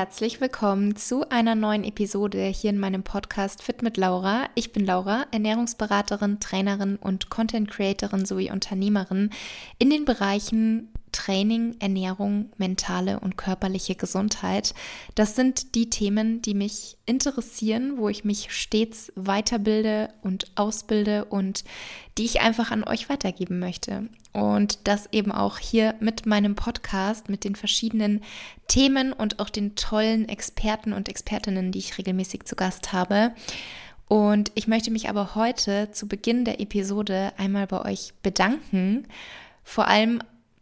Herzlich willkommen zu einer neuen Episode hier in meinem Podcast Fit mit Laura. Ich bin Laura, Ernährungsberaterin, Trainerin und Content Creatorin sowie Unternehmerin in den Bereichen Training, Ernährung, mentale und körperliche Gesundheit. Das sind die Themen, die mich interessieren, wo ich mich stets weiterbilde und ausbilde und die ich einfach an euch weitergeben möchte. Und das eben auch hier mit meinem Podcast, mit den verschiedenen Themen und auch den tollen Experten und Expertinnen, die ich regelmäßig zu Gast habe. Und ich möchte mich aber heute zu Beginn der Episode einmal bei euch bedanken. Vor allem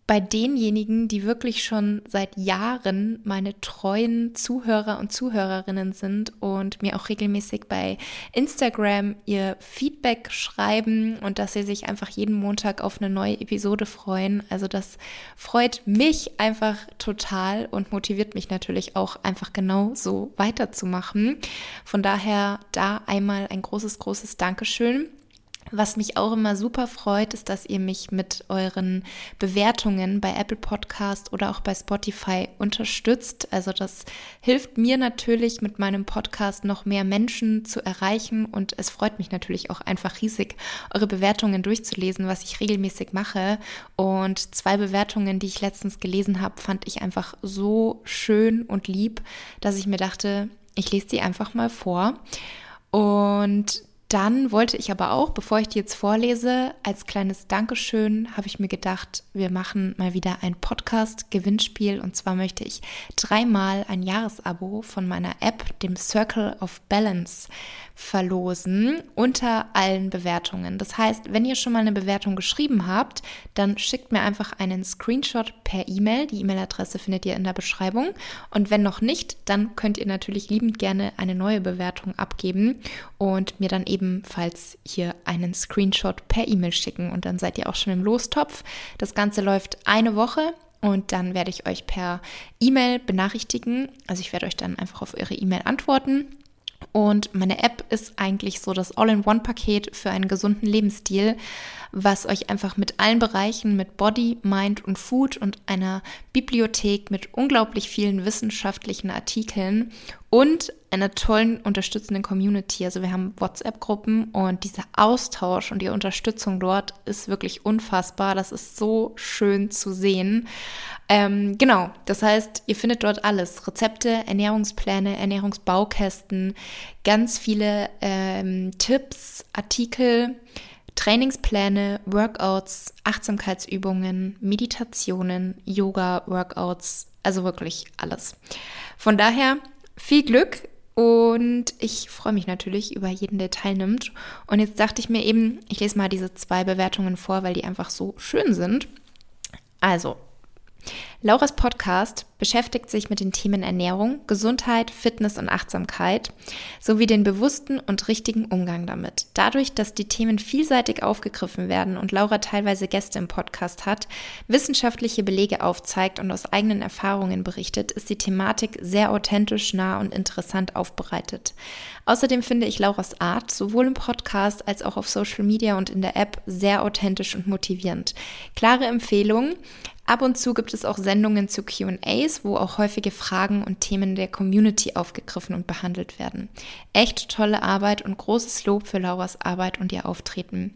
bei denjenigen, die wirklich schon seit Jahren meine treuen Zuhörer und Zuhörerinnen sind und mir auch regelmäßig bei Instagram ihr Feedback schreiben und dass sie sich einfach jeden Montag auf eine neue Episode freuen. Also das freut mich einfach total und motiviert mich natürlich auch einfach genau so weiterzumachen. Von daher da einmal ein großes, großes Dankeschön. Was mich auch immer super freut, ist, dass ihr mich mit euren Bewertungen bei Apple Podcast oder auch bei Spotify unterstützt. Also das hilft mir natürlich mit meinem Podcast noch mehr Menschen zu erreichen und es freut mich natürlich auch einfach riesig, eure Bewertungen durchzulesen, was ich regelmäßig mache. Und zwei Bewertungen, die ich letztens gelesen habe, fand ich einfach so schön und lieb, dass ich mir dachte, ich lese die einfach mal vor. Und dann wollte ich aber auch, bevor ich die jetzt vorlese, als kleines Dankeschön habe ich mir gedacht, wir machen mal wieder ein Podcast-Gewinnspiel. Und zwar möchte ich dreimal ein Jahresabo von meiner App, dem Circle of Balance, verlosen unter allen Bewertungen. Das heißt, wenn ihr schon mal eine Bewertung geschrieben habt, dann schickt mir einfach einen Screenshot per E-Mail. Die E-Mail-Adresse findet ihr in der Beschreibung. Und wenn noch nicht, dann könnt ihr natürlich liebend gerne eine neue Bewertung abgeben und mir dann ebenfalls hier einen Screenshot per E-Mail schicken. Und dann seid ihr auch schon im Lostopf. Das Ganze läuft eine Woche. Und dann werde ich euch per E-Mail benachrichtigen. Also ich werde euch dann einfach auf eure E-Mail antworten und meine App ist eigentlich so das All-in-One-Paket für einen gesunden Lebensstil, was euch einfach mit allen Bereichen, mit Body, Mind und Food und einer Bibliothek mit unglaublich vielen wissenschaftlichen Artikeln und einer tollen unterstützenden Community. Also wir haben WhatsApp-Gruppen und dieser Austausch und die Unterstützung dort ist wirklich unfassbar. Das ist so schön zu sehen. Ähm, genau, das heißt, ihr findet dort alles. Rezepte, Ernährungspläne, Ernährungsbaukästen, ganz viele ähm, Tipps, Artikel, Trainingspläne, Workouts, Achtsamkeitsübungen, Meditationen, Yoga, Workouts, also wirklich alles. Von daher viel Glück und ich freue mich natürlich über jeden, der teilnimmt. Und jetzt dachte ich mir eben, ich lese mal diese zwei Bewertungen vor, weil die einfach so schön sind. Also, Lauras Podcast beschäftigt sich mit den Themen Ernährung, Gesundheit, Fitness und Achtsamkeit sowie den bewussten und richtigen Umgang damit. Dadurch, dass die Themen vielseitig aufgegriffen werden und Laura teilweise Gäste im Podcast hat, wissenschaftliche Belege aufzeigt und aus eigenen Erfahrungen berichtet, ist die Thematik sehr authentisch, nah und interessant aufbereitet. Außerdem finde ich Lauras Art sowohl im Podcast als auch auf Social Media und in der App sehr authentisch und motivierend. Klare Empfehlungen, Ab und zu gibt es auch Sendungen zu QAs, wo auch häufige Fragen und Themen der Community aufgegriffen und behandelt werden. Echt tolle Arbeit und großes Lob für Lauras Arbeit und ihr Auftreten.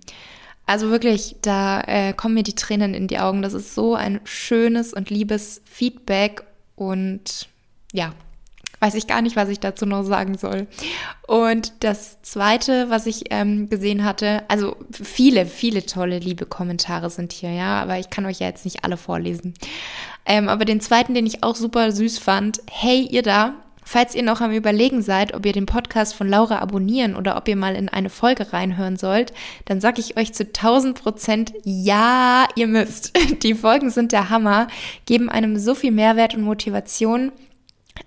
Also wirklich, da äh, kommen mir die Tränen in die Augen. Das ist so ein schönes und liebes Feedback und ja, weiß ich gar nicht, was ich dazu noch sagen soll. Und das Zweite, was ich ähm, gesehen hatte, also viele, viele tolle, liebe Kommentare sind hier, ja, aber ich kann euch ja jetzt nicht alle vorlesen. Ähm, aber den zweiten, den ich auch super süß fand, hey ihr da, Falls ihr noch am Überlegen seid, ob ihr den Podcast von Laura abonnieren oder ob ihr mal in eine Folge reinhören sollt, dann sage ich euch zu 1000 Prozent, ja, ihr müsst. Die Folgen sind der Hammer, geben einem so viel Mehrwert und Motivation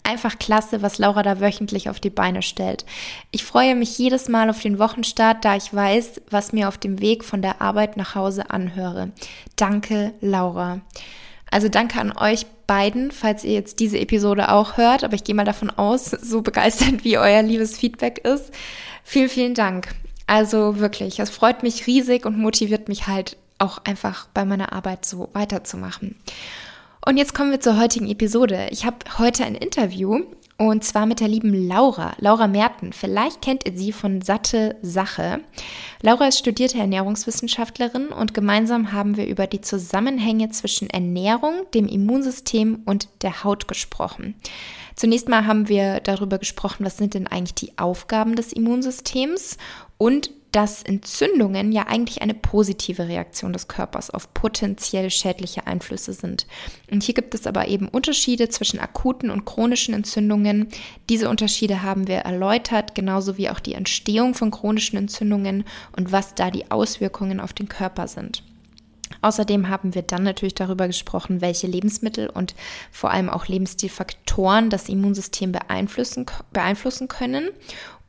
Einfach klasse, was Laura da wöchentlich auf die Beine stellt. Ich freue mich jedes Mal auf den Wochenstart, da ich weiß, was mir auf dem Weg von der Arbeit nach Hause anhöre. Danke, Laura. Also danke an euch beiden, falls ihr jetzt diese Episode auch hört, aber ich gehe mal davon aus, so begeistert wie euer liebes Feedback ist. Vielen, vielen Dank. Also wirklich, es freut mich riesig und motiviert mich halt auch einfach bei meiner Arbeit so weiterzumachen. Und jetzt kommen wir zur heutigen Episode. Ich habe heute ein Interview und zwar mit der lieben Laura, Laura Merten. Vielleicht kennt ihr sie von Satte Sache. Laura ist studierte Ernährungswissenschaftlerin und gemeinsam haben wir über die Zusammenhänge zwischen Ernährung, dem Immunsystem und der Haut gesprochen. Zunächst mal haben wir darüber gesprochen, was sind denn eigentlich die Aufgaben des Immunsystems und dass Entzündungen ja eigentlich eine positive Reaktion des Körpers auf potenziell schädliche Einflüsse sind. Und hier gibt es aber eben Unterschiede zwischen akuten und chronischen Entzündungen. Diese Unterschiede haben wir erläutert, genauso wie auch die Entstehung von chronischen Entzündungen und was da die Auswirkungen auf den Körper sind. Außerdem haben wir dann natürlich darüber gesprochen, welche Lebensmittel und vor allem auch Lebensstilfaktoren das Immunsystem beeinflussen, beeinflussen können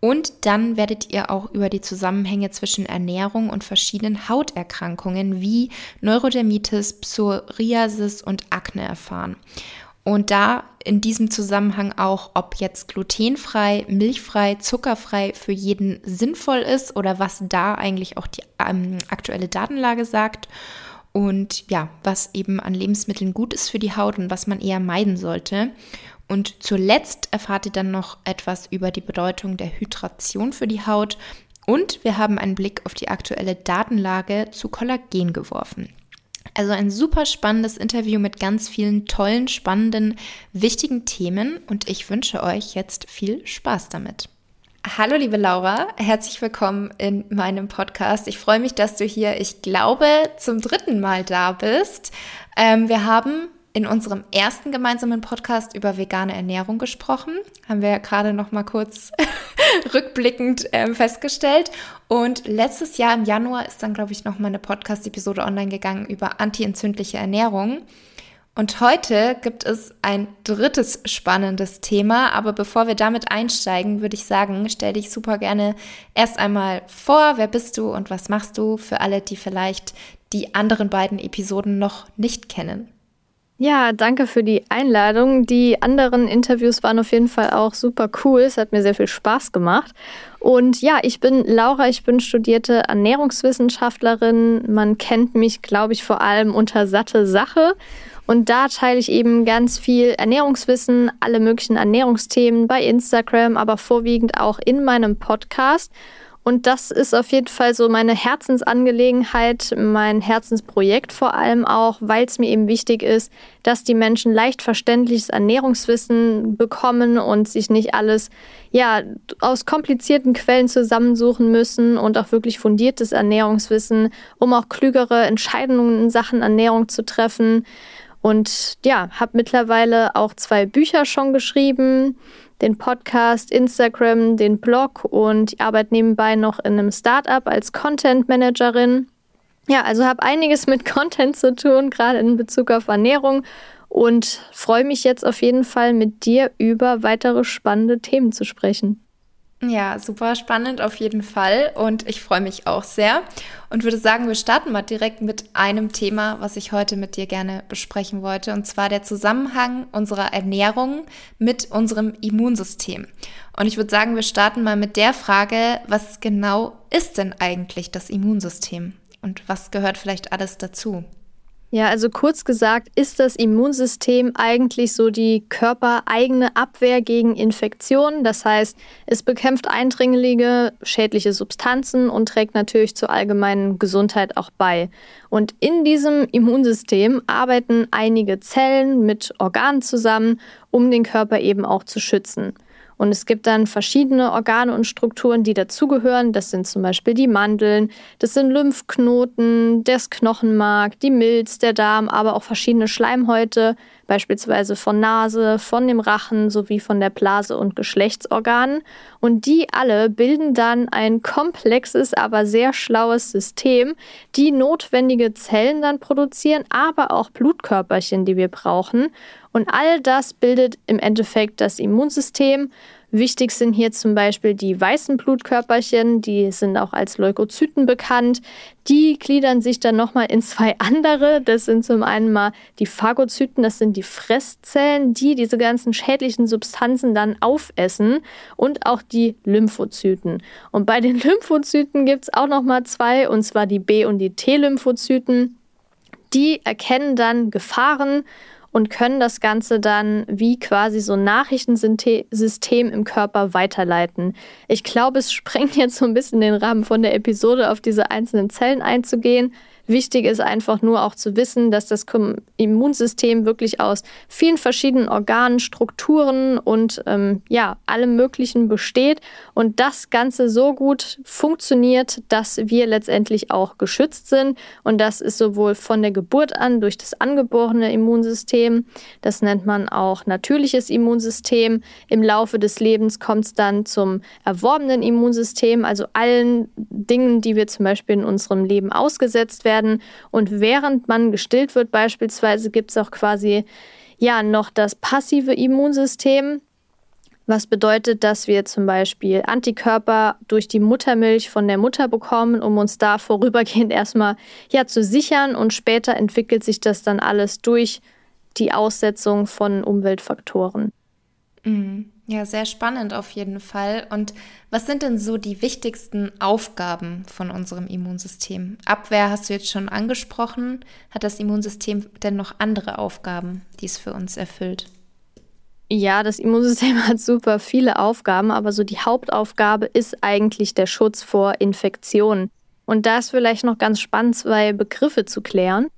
und dann werdet ihr auch über die Zusammenhänge zwischen Ernährung und verschiedenen Hauterkrankungen wie Neurodermitis, Psoriasis und Akne erfahren. Und da in diesem Zusammenhang auch, ob jetzt glutenfrei, milchfrei, zuckerfrei für jeden sinnvoll ist oder was da eigentlich auch die ähm, aktuelle Datenlage sagt. Und ja, was eben an Lebensmitteln gut ist für die Haut und was man eher meiden sollte. Und zuletzt erfahrt ihr dann noch etwas über die Bedeutung der Hydration für die Haut und wir haben einen Blick auf die aktuelle Datenlage zu Kollagen geworfen. Also ein super spannendes Interview mit ganz vielen tollen, spannenden, wichtigen Themen und ich wünsche euch jetzt viel Spaß damit. Hallo liebe Laura, herzlich willkommen in meinem Podcast. Ich freue mich, dass du hier, ich glaube, zum dritten Mal da bist. Ähm, wir haben in unserem ersten gemeinsamen Podcast über vegane Ernährung gesprochen. Haben wir ja gerade noch mal kurz rückblickend äh, festgestellt. Und letztes Jahr im Januar ist dann, glaube ich, noch mal eine Podcast-Episode online gegangen über antientzündliche Ernährung. Und heute gibt es ein drittes spannendes Thema. Aber bevor wir damit einsteigen, würde ich sagen, stell dich super gerne erst einmal vor. Wer bist du und was machst du für alle, die vielleicht die anderen beiden Episoden noch nicht kennen? Ja, danke für die Einladung. Die anderen Interviews waren auf jeden Fall auch super cool. Es hat mir sehr viel Spaß gemacht. Und ja, ich bin Laura, ich bin studierte Ernährungswissenschaftlerin. Man kennt mich, glaube ich, vor allem unter satte Sache. Und da teile ich eben ganz viel Ernährungswissen, alle möglichen Ernährungsthemen bei Instagram, aber vorwiegend auch in meinem Podcast. Und das ist auf jeden Fall so meine Herzensangelegenheit, mein Herzensprojekt vor allem auch, weil es mir eben wichtig ist, dass die Menschen leicht verständliches Ernährungswissen bekommen und sich nicht alles ja aus komplizierten Quellen zusammensuchen müssen und auch wirklich fundiertes Ernährungswissen, um auch klügere Entscheidungen in Sachen Ernährung zu treffen. Und ja, habe mittlerweile auch zwei Bücher schon geschrieben den Podcast, Instagram, den Blog und ich arbeite nebenbei noch in einem Startup als Content Managerin. Ja, also habe einiges mit Content zu tun, gerade in Bezug auf Ernährung und freue mich jetzt auf jeden Fall mit dir über weitere spannende Themen zu sprechen. Ja, super spannend auf jeden Fall und ich freue mich auch sehr und würde sagen, wir starten mal direkt mit einem Thema, was ich heute mit dir gerne besprechen wollte und zwar der Zusammenhang unserer Ernährung mit unserem Immunsystem. Und ich würde sagen, wir starten mal mit der Frage, was genau ist denn eigentlich das Immunsystem und was gehört vielleicht alles dazu? Ja, also kurz gesagt ist das Immunsystem eigentlich so die körpereigene Abwehr gegen Infektionen. Das heißt, es bekämpft eindringliche schädliche Substanzen und trägt natürlich zur allgemeinen Gesundheit auch bei. Und in diesem Immunsystem arbeiten einige Zellen mit Organen zusammen, um den Körper eben auch zu schützen. Und es gibt dann verschiedene Organe und Strukturen, die dazugehören. Das sind zum Beispiel die Mandeln, das sind Lymphknoten, das Knochenmark, die Milz, der Darm, aber auch verschiedene Schleimhäute, beispielsweise von Nase, von dem Rachen sowie von der Blase und Geschlechtsorganen. Und die alle bilden dann ein komplexes, aber sehr schlaues System, die notwendige Zellen dann produzieren, aber auch Blutkörperchen, die wir brauchen. Und all das bildet im Endeffekt das Immunsystem. Wichtig sind hier zum Beispiel die weißen Blutkörperchen, die sind auch als Leukozyten bekannt. Die gliedern sich dann nochmal in zwei andere. Das sind zum einen mal die Phagozyten, das sind die Fresszellen, die diese ganzen schädlichen Substanzen dann aufessen und auch die Lymphozyten. Und bei den Lymphozyten gibt es auch nochmal zwei, und zwar die B- und die T-Lymphozyten. Die erkennen dann Gefahren und können das Ganze dann wie quasi so ein Nachrichtensystem im Körper weiterleiten. Ich glaube, es sprengt jetzt so ein bisschen den Rahmen von der Episode, auf diese einzelnen Zellen einzugehen. Wichtig ist einfach nur auch zu wissen, dass das Immunsystem wirklich aus vielen verschiedenen Organen, Strukturen und ähm, ja, allem Möglichen besteht und das Ganze so gut funktioniert, dass wir letztendlich auch geschützt sind. Und das ist sowohl von der Geburt an durch das angeborene Immunsystem, das nennt man auch natürliches Immunsystem. Im Laufe des Lebens kommt es dann zum erworbenen Immunsystem, also allen Dingen, die wir zum Beispiel in unserem Leben ausgesetzt werden werden. Und während man gestillt wird, beispielsweise, gibt es auch quasi ja noch das passive Immunsystem. Was bedeutet, dass wir zum Beispiel Antikörper durch die Muttermilch von der Mutter bekommen, um uns da vorübergehend erstmal ja, zu sichern und später entwickelt sich das dann alles durch die Aussetzung von Umweltfaktoren. Mhm. Ja, sehr spannend auf jeden Fall. Und was sind denn so die wichtigsten Aufgaben von unserem Immunsystem? Abwehr hast du jetzt schon angesprochen. Hat das Immunsystem denn noch andere Aufgaben, die es für uns erfüllt? Ja, das Immunsystem hat super viele Aufgaben, aber so die Hauptaufgabe ist eigentlich der Schutz vor Infektionen. Und da ist vielleicht noch ganz spannend, zwei Begriffe zu klären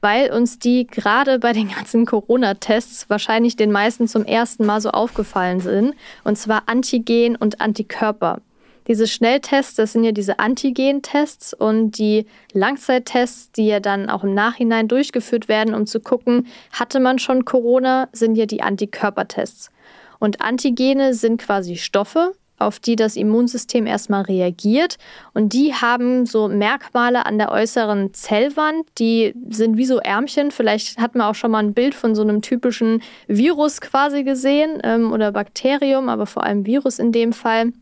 weil uns die gerade bei den ganzen Corona-Tests wahrscheinlich den meisten zum ersten Mal so aufgefallen sind, und zwar Antigen und Antikörper. Diese Schnelltests, das sind ja diese Antigen-Tests und die Langzeittests, die ja dann auch im Nachhinein durchgeführt werden, um zu gucken, hatte man schon Corona, sind ja die Antikörpertests. Und Antigene sind quasi Stoffe, auf die das Immunsystem erstmal reagiert. Und die haben so Merkmale an der äußeren Zellwand, die sind wie so Ärmchen. Vielleicht hat man auch schon mal ein Bild von so einem typischen Virus quasi gesehen ähm, oder Bakterium, aber vor allem Virus in dem Fall.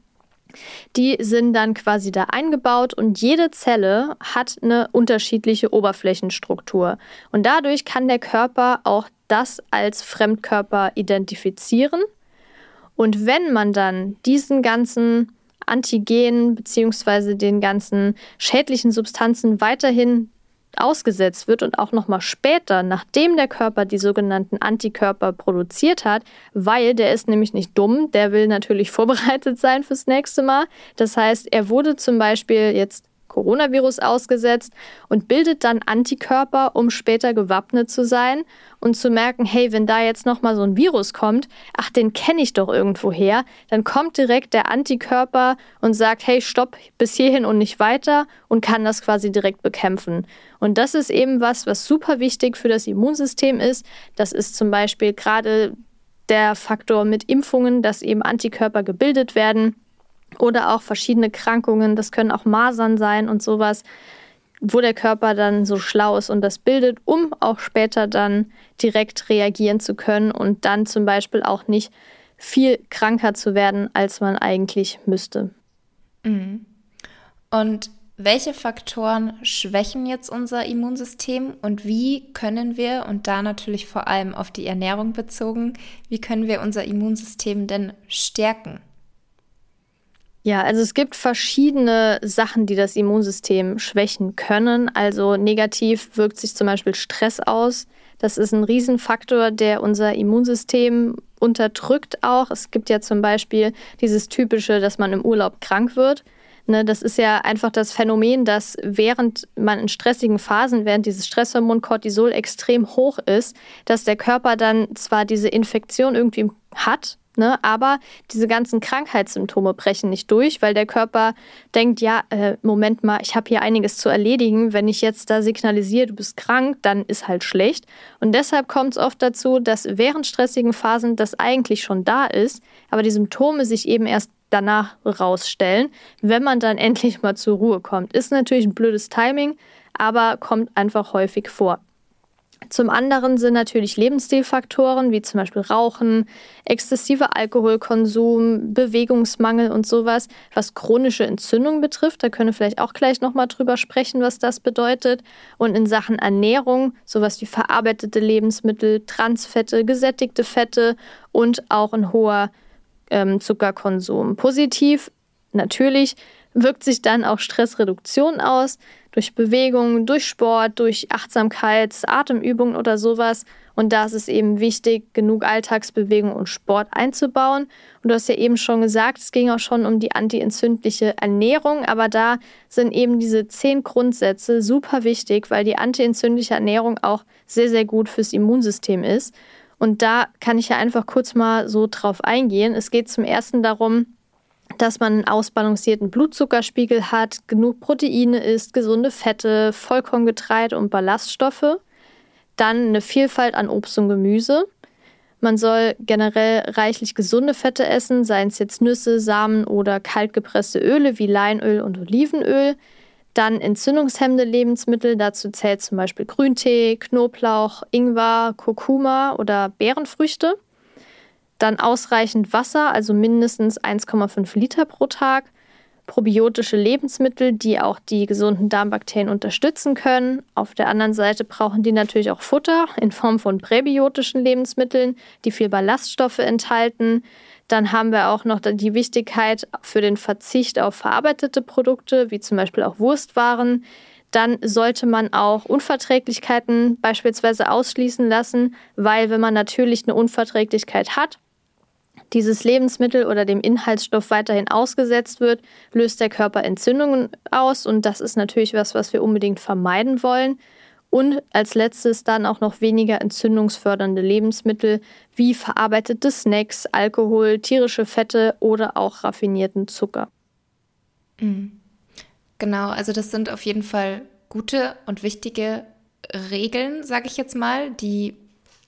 Die sind dann quasi da eingebaut und jede Zelle hat eine unterschiedliche Oberflächenstruktur. Und dadurch kann der Körper auch das als Fremdkörper identifizieren und wenn man dann diesen ganzen Antigenen bzw. den ganzen schädlichen Substanzen weiterhin ausgesetzt wird und auch nochmal später, nachdem der Körper die sogenannten Antikörper produziert hat, weil der ist nämlich nicht dumm, der will natürlich vorbereitet sein fürs nächste Mal. Das heißt, er wurde zum Beispiel jetzt Coronavirus ausgesetzt und bildet dann Antikörper, um später gewappnet zu sein und zu merken, hey, wenn da jetzt noch mal so ein Virus kommt, ach, den kenne ich doch irgendwo her, dann kommt direkt der Antikörper und sagt, hey, stopp, bis hierhin und nicht weiter und kann das quasi direkt bekämpfen. Und das ist eben was, was super wichtig für das Immunsystem ist. Das ist zum Beispiel gerade der Faktor mit Impfungen, dass eben Antikörper gebildet werden oder auch verschiedene Krankungen, das können auch Masern sein und sowas, wo der Körper dann so schlau ist und das bildet, um auch später dann direkt reagieren zu können und dann zum Beispiel auch nicht viel kranker zu werden, als man eigentlich müsste. Mhm. Und welche Faktoren schwächen jetzt unser Immunsystem und wie können wir, und da natürlich vor allem auf die Ernährung bezogen, wie können wir unser Immunsystem denn stärken? Ja, also es gibt verschiedene Sachen, die das Immunsystem schwächen können. Also negativ wirkt sich zum Beispiel Stress aus. Das ist ein Riesenfaktor, der unser Immunsystem unterdrückt auch. Es gibt ja zum Beispiel dieses typische, dass man im Urlaub krank wird. Ne, das ist ja einfach das Phänomen, dass während man in stressigen Phasen, während dieses Stresshormon Cortisol extrem hoch ist, dass der Körper dann zwar diese Infektion irgendwie hat, Ne? Aber diese ganzen Krankheitssymptome brechen nicht durch, weil der Körper denkt, ja, äh, Moment mal, ich habe hier einiges zu erledigen. Wenn ich jetzt da signalisiere, du bist krank, dann ist halt schlecht. Und deshalb kommt es oft dazu, dass während stressigen Phasen das eigentlich schon da ist, aber die Symptome sich eben erst danach rausstellen, wenn man dann endlich mal zur Ruhe kommt. Ist natürlich ein blödes Timing, aber kommt einfach häufig vor. Zum anderen sind natürlich Lebensstilfaktoren wie zum Beispiel Rauchen, exzessiver Alkoholkonsum, Bewegungsmangel und sowas, was chronische Entzündung betrifft. Da können wir vielleicht auch gleich nochmal drüber sprechen, was das bedeutet. Und in Sachen Ernährung, sowas wie verarbeitete Lebensmittel, Transfette, gesättigte Fette und auch ein hoher ähm, Zuckerkonsum. Positiv natürlich wirkt sich dann auch Stressreduktion aus, durch Bewegung, durch Sport, durch Achtsamkeits-, Atemübungen oder sowas. Und da ist es eben wichtig, genug Alltagsbewegung und Sport einzubauen. Und du hast ja eben schon gesagt, es ging auch schon um die antientzündliche Ernährung, aber da sind eben diese zehn Grundsätze super wichtig, weil die antientzündliche Ernährung auch sehr, sehr gut fürs Immunsystem ist. Und da kann ich ja einfach kurz mal so drauf eingehen. Es geht zum ersten darum, dass man einen ausbalancierten Blutzuckerspiegel hat, genug Proteine isst, gesunde Fette, Vollkorngetreide und Ballaststoffe. Dann eine Vielfalt an Obst und Gemüse. Man soll generell reichlich gesunde Fette essen, seien es jetzt Nüsse, Samen oder kaltgepresste Öle wie Leinöl und Olivenöl. Dann entzündungshemmende Lebensmittel, dazu zählt zum Beispiel Grüntee, Knoblauch, Ingwer, Kurkuma oder Beerenfrüchte. Dann ausreichend Wasser, also mindestens 1,5 Liter pro Tag. Probiotische Lebensmittel, die auch die gesunden Darmbakterien unterstützen können. Auf der anderen Seite brauchen die natürlich auch Futter in Form von präbiotischen Lebensmitteln, die viel Ballaststoffe enthalten. Dann haben wir auch noch die Wichtigkeit für den Verzicht auf verarbeitete Produkte, wie zum Beispiel auch Wurstwaren. Dann sollte man auch Unverträglichkeiten beispielsweise ausschließen lassen, weil wenn man natürlich eine Unverträglichkeit hat, dieses Lebensmittel oder dem Inhaltsstoff weiterhin ausgesetzt wird, löst der Körper Entzündungen aus und das ist natürlich was, was wir unbedingt vermeiden wollen. Und als letztes dann auch noch weniger entzündungsfördernde Lebensmittel wie verarbeitete Snacks, Alkohol, tierische Fette oder auch raffinierten Zucker. Mhm. Genau, also das sind auf jeden Fall gute und wichtige Regeln, sage ich jetzt mal, die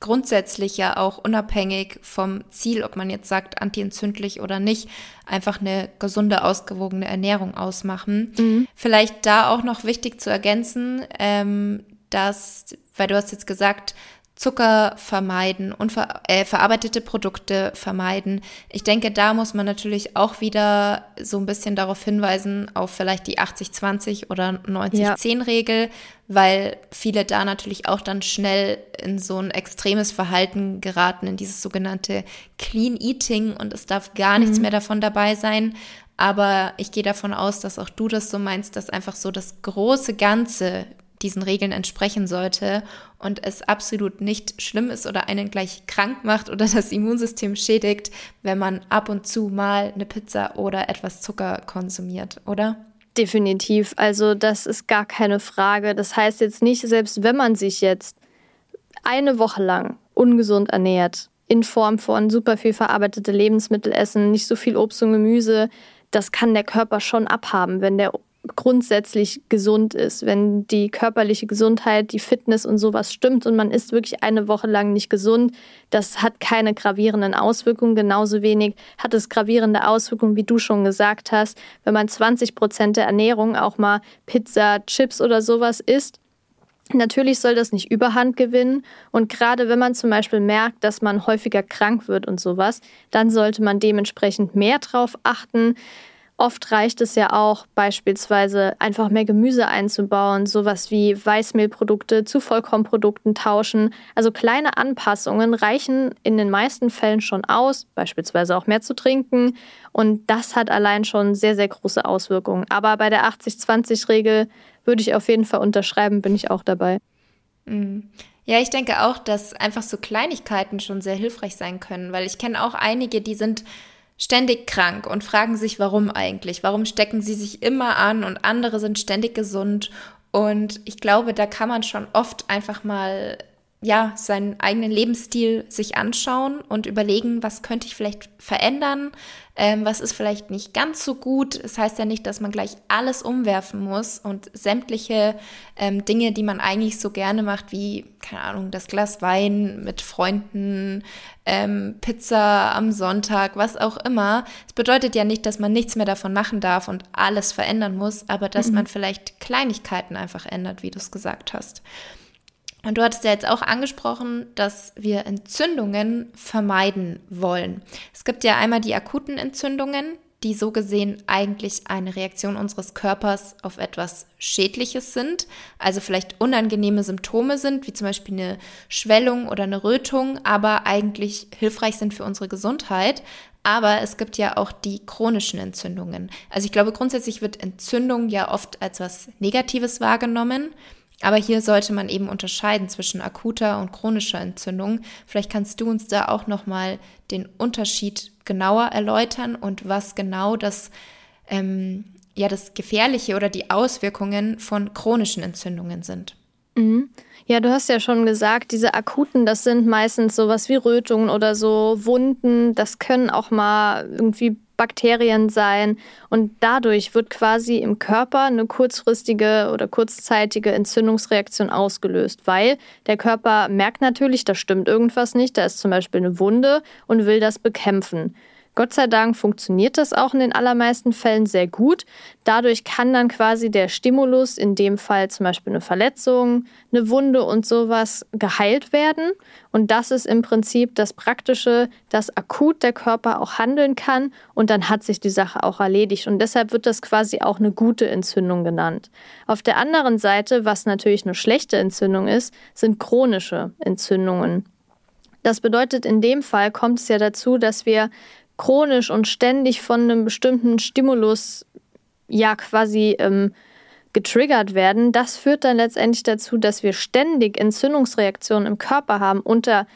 grundsätzlich ja auch unabhängig vom Ziel, ob man jetzt sagt antientzündlich oder nicht, einfach eine gesunde, ausgewogene Ernährung ausmachen. Mhm. Vielleicht da auch noch wichtig zu ergänzen, ähm, dass, weil du hast jetzt gesagt, Zucker vermeiden und ver äh, verarbeitete Produkte vermeiden. Ich denke, da muss man natürlich auch wieder so ein bisschen darauf hinweisen, auf vielleicht die 80-20 oder 90-10-Regel, ja. weil viele da natürlich auch dann schnell in so ein extremes Verhalten geraten, in dieses sogenannte Clean Eating und es darf gar mhm. nichts mehr davon dabei sein. Aber ich gehe davon aus, dass auch du das so meinst, dass einfach so das große Ganze diesen Regeln entsprechen sollte und es absolut nicht schlimm ist oder einen gleich krank macht oder das Immunsystem schädigt, wenn man ab und zu mal eine Pizza oder etwas Zucker konsumiert, oder? Definitiv. Also das ist gar keine Frage. Das heißt jetzt nicht, selbst wenn man sich jetzt eine Woche lang ungesund ernährt, in Form von super viel verarbeitete Lebensmittel essen, nicht so viel Obst und Gemüse, das kann der Körper schon abhaben, wenn der grundsätzlich gesund ist, wenn die körperliche Gesundheit, die Fitness und sowas stimmt und man ist wirklich eine Woche lang nicht gesund, das hat keine gravierenden Auswirkungen. Genauso wenig hat es gravierende Auswirkungen, wie du schon gesagt hast, wenn man 20 Prozent der Ernährung auch mal Pizza, Chips oder sowas isst. Natürlich soll das nicht überhand gewinnen und gerade wenn man zum Beispiel merkt, dass man häufiger krank wird und sowas, dann sollte man dementsprechend mehr drauf achten. Oft reicht es ja auch beispielsweise einfach mehr Gemüse einzubauen, sowas wie Weißmehlprodukte zu Vollkornprodukten tauschen. Also kleine Anpassungen reichen in den meisten Fällen schon aus, beispielsweise auch mehr zu trinken. Und das hat allein schon sehr, sehr große Auswirkungen. Aber bei der 80-20-Regel würde ich auf jeden Fall unterschreiben, bin ich auch dabei. Mhm. Ja, ich denke auch, dass einfach so Kleinigkeiten schon sehr hilfreich sein können, weil ich kenne auch einige, die sind ständig krank und fragen sich, warum eigentlich? Warum stecken sie sich immer an und andere sind ständig gesund? Und ich glaube, da kann man schon oft einfach mal ja, seinen eigenen Lebensstil sich anschauen und überlegen, was könnte ich vielleicht verändern, ähm, was ist vielleicht nicht ganz so gut. Es das heißt ja nicht, dass man gleich alles umwerfen muss und sämtliche ähm, Dinge, die man eigentlich so gerne macht, wie, keine Ahnung, das Glas Wein mit Freunden, ähm, Pizza am Sonntag, was auch immer. Es bedeutet ja nicht, dass man nichts mehr davon machen darf und alles verändern muss, aber dass mhm. man vielleicht Kleinigkeiten einfach ändert, wie du es gesagt hast. Und du hattest ja jetzt auch angesprochen, dass wir Entzündungen vermeiden wollen. Es gibt ja einmal die akuten Entzündungen, die so gesehen eigentlich eine Reaktion unseres Körpers auf etwas Schädliches sind, also vielleicht unangenehme Symptome sind, wie zum Beispiel eine Schwellung oder eine Rötung, aber eigentlich hilfreich sind für unsere Gesundheit. Aber es gibt ja auch die chronischen Entzündungen. Also ich glaube, grundsätzlich wird Entzündung ja oft als was Negatives wahrgenommen. Aber hier sollte man eben unterscheiden zwischen akuter und chronischer Entzündung. Vielleicht kannst du uns da auch nochmal den Unterschied genauer erläutern und was genau das, ähm, ja, das Gefährliche oder die Auswirkungen von chronischen Entzündungen sind. Mhm. Ja, du hast ja schon gesagt, diese akuten, das sind meistens sowas wie Rötungen oder so Wunden. Das können auch mal irgendwie Bakterien sein. Und dadurch wird quasi im Körper eine kurzfristige oder kurzzeitige Entzündungsreaktion ausgelöst, weil der Körper merkt natürlich, da stimmt irgendwas nicht, da ist zum Beispiel eine Wunde und will das bekämpfen. Gott sei Dank funktioniert das auch in den allermeisten Fällen sehr gut. Dadurch kann dann quasi der Stimulus, in dem Fall zum Beispiel eine Verletzung, eine Wunde und sowas, geheilt werden. Und das ist im Prinzip das Praktische, dass akut der Körper auch handeln kann und dann hat sich die Sache auch erledigt. Und deshalb wird das quasi auch eine gute Entzündung genannt. Auf der anderen Seite, was natürlich eine schlechte Entzündung ist, sind chronische Entzündungen. Das bedeutet, in dem Fall kommt es ja dazu, dass wir chronisch und ständig von einem bestimmten Stimulus ja quasi ähm, getriggert werden, das führt dann letztendlich dazu, dass wir ständig Entzündungsreaktionen im Körper haben unter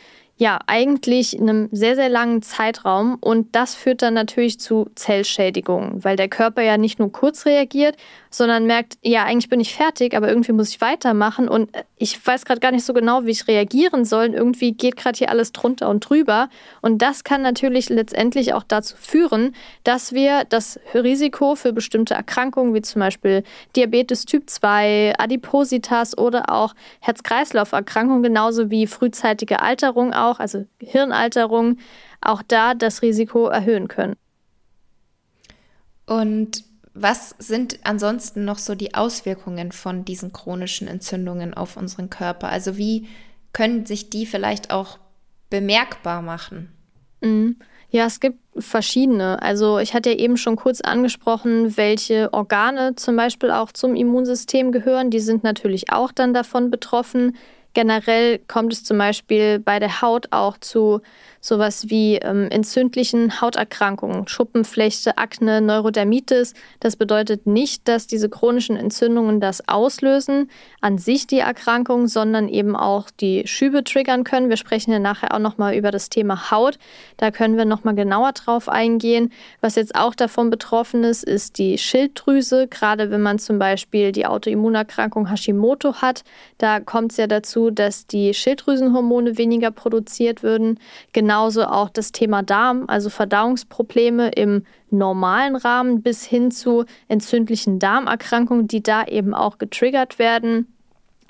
ja, eigentlich in einem sehr, sehr langen Zeitraum. Und das führt dann natürlich zu Zellschädigungen, weil der Körper ja nicht nur kurz reagiert, sondern merkt, ja, eigentlich bin ich fertig, aber irgendwie muss ich weitermachen und ich weiß gerade gar nicht so genau, wie ich reagieren soll. Irgendwie geht gerade hier alles drunter und drüber. Und das kann natürlich letztendlich auch dazu führen, dass wir das Risiko für bestimmte Erkrankungen, wie zum Beispiel Diabetes Typ 2, Adipositas oder auch Herz-Kreislauf-Erkrankungen, genauso wie frühzeitige Alterung auch, also Hirnalterung, auch da das Risiko erhöhen können. Und was sind ansonsten noch so die Auswirkungen von diesen chronischen Entzündungen auf unseren Körper? Also wie können sich die vielleicht auch bemerkbar machen? Mhm. Ja, es gibt verschiedene. Also ich hatte ja eben schon kurz angesprochen, welche Organe zum Beispiel auch zum Immunsystem gehören. Die sind natürlich auch dann davon betroffen. Generell kommt es zum Beispiel bei der Haut auch zu sowas wie ähm, entzündlichen Hauterkrankungen, Schuppenflechte, Akne, Neurodermitis. Das bedeutet nicht, dass diese chronischen Entzündungen das auslösen, an sich die Erkrankung, sondern eben auch die Schübe triggern können. Wir sprechen ja nachher auch nochmal über das Thema Haut. Da können wir nochmal genauer drauf eingehen. Was jetzt auch davon betroffen ist, ist die Schilddrüse. Gerade wenn man zum Beispiel die Autoimmunerkrankung Hashimoto hat, da kommt es ja dazu, dass die Schilddrüsenhormone weniger produziert würden. Genau Genauso auch das Thema Darm, also Verdauungsprobleme im normalen Rahmen bis hin zu entzündlichen Darmerkrankungen, die da eben auch getriggert werden.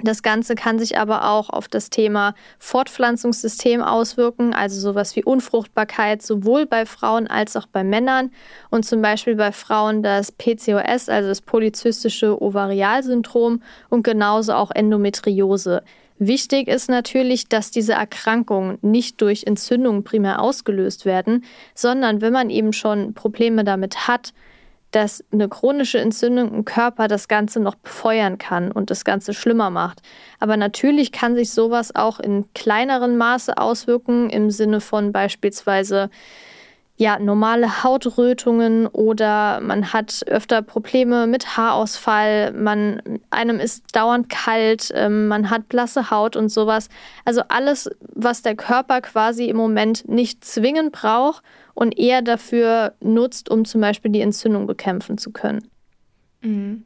Das Ganze kann sich aber auch auf das Thema Fortpflanzungssystem auswirken, also sowas wie Unfruchtbarkeit, sowohl bei Frauen als auch bei Männern. Und zum Beispiel bei Frauen das PCOS, also das polyzystische Ovarialsyndrom und genauso auch Endometriose. Wichtig ist natürlich, dass diese Erkrankungen nicht durch Entzündungen primär ausgelöst werden, sondern wenn man eben schon Probleme damit hat, dass eine chronische Entzündung im Körper das Ganze noch befeuern kann und das Ganze schlimmer macht. Aber natürlich kann sich sowas auch in kleineren Maße auswirken, im Sinne von beispielsweise ja, normale Hautrötungen oder man hat öfter Probleme mit Haarausfall, man, einem ist dauernd kalt, ähm, man hat blasse Haut und sowas. Also alles, was der Körper quasi im Moment nicht zwingend braucht und eher dafür nutzt, um zum Beispiel die Entzündung bekämpfen zu können. Mhm.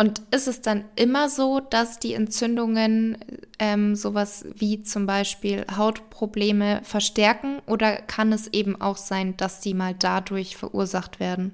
Und ist es dann immer so, dass die Entzündungen ähm, sowas wie zum Beispiel Hautprobleme verstärken oder kann es eben auch sein, dass die mal dadurch verursacht werden?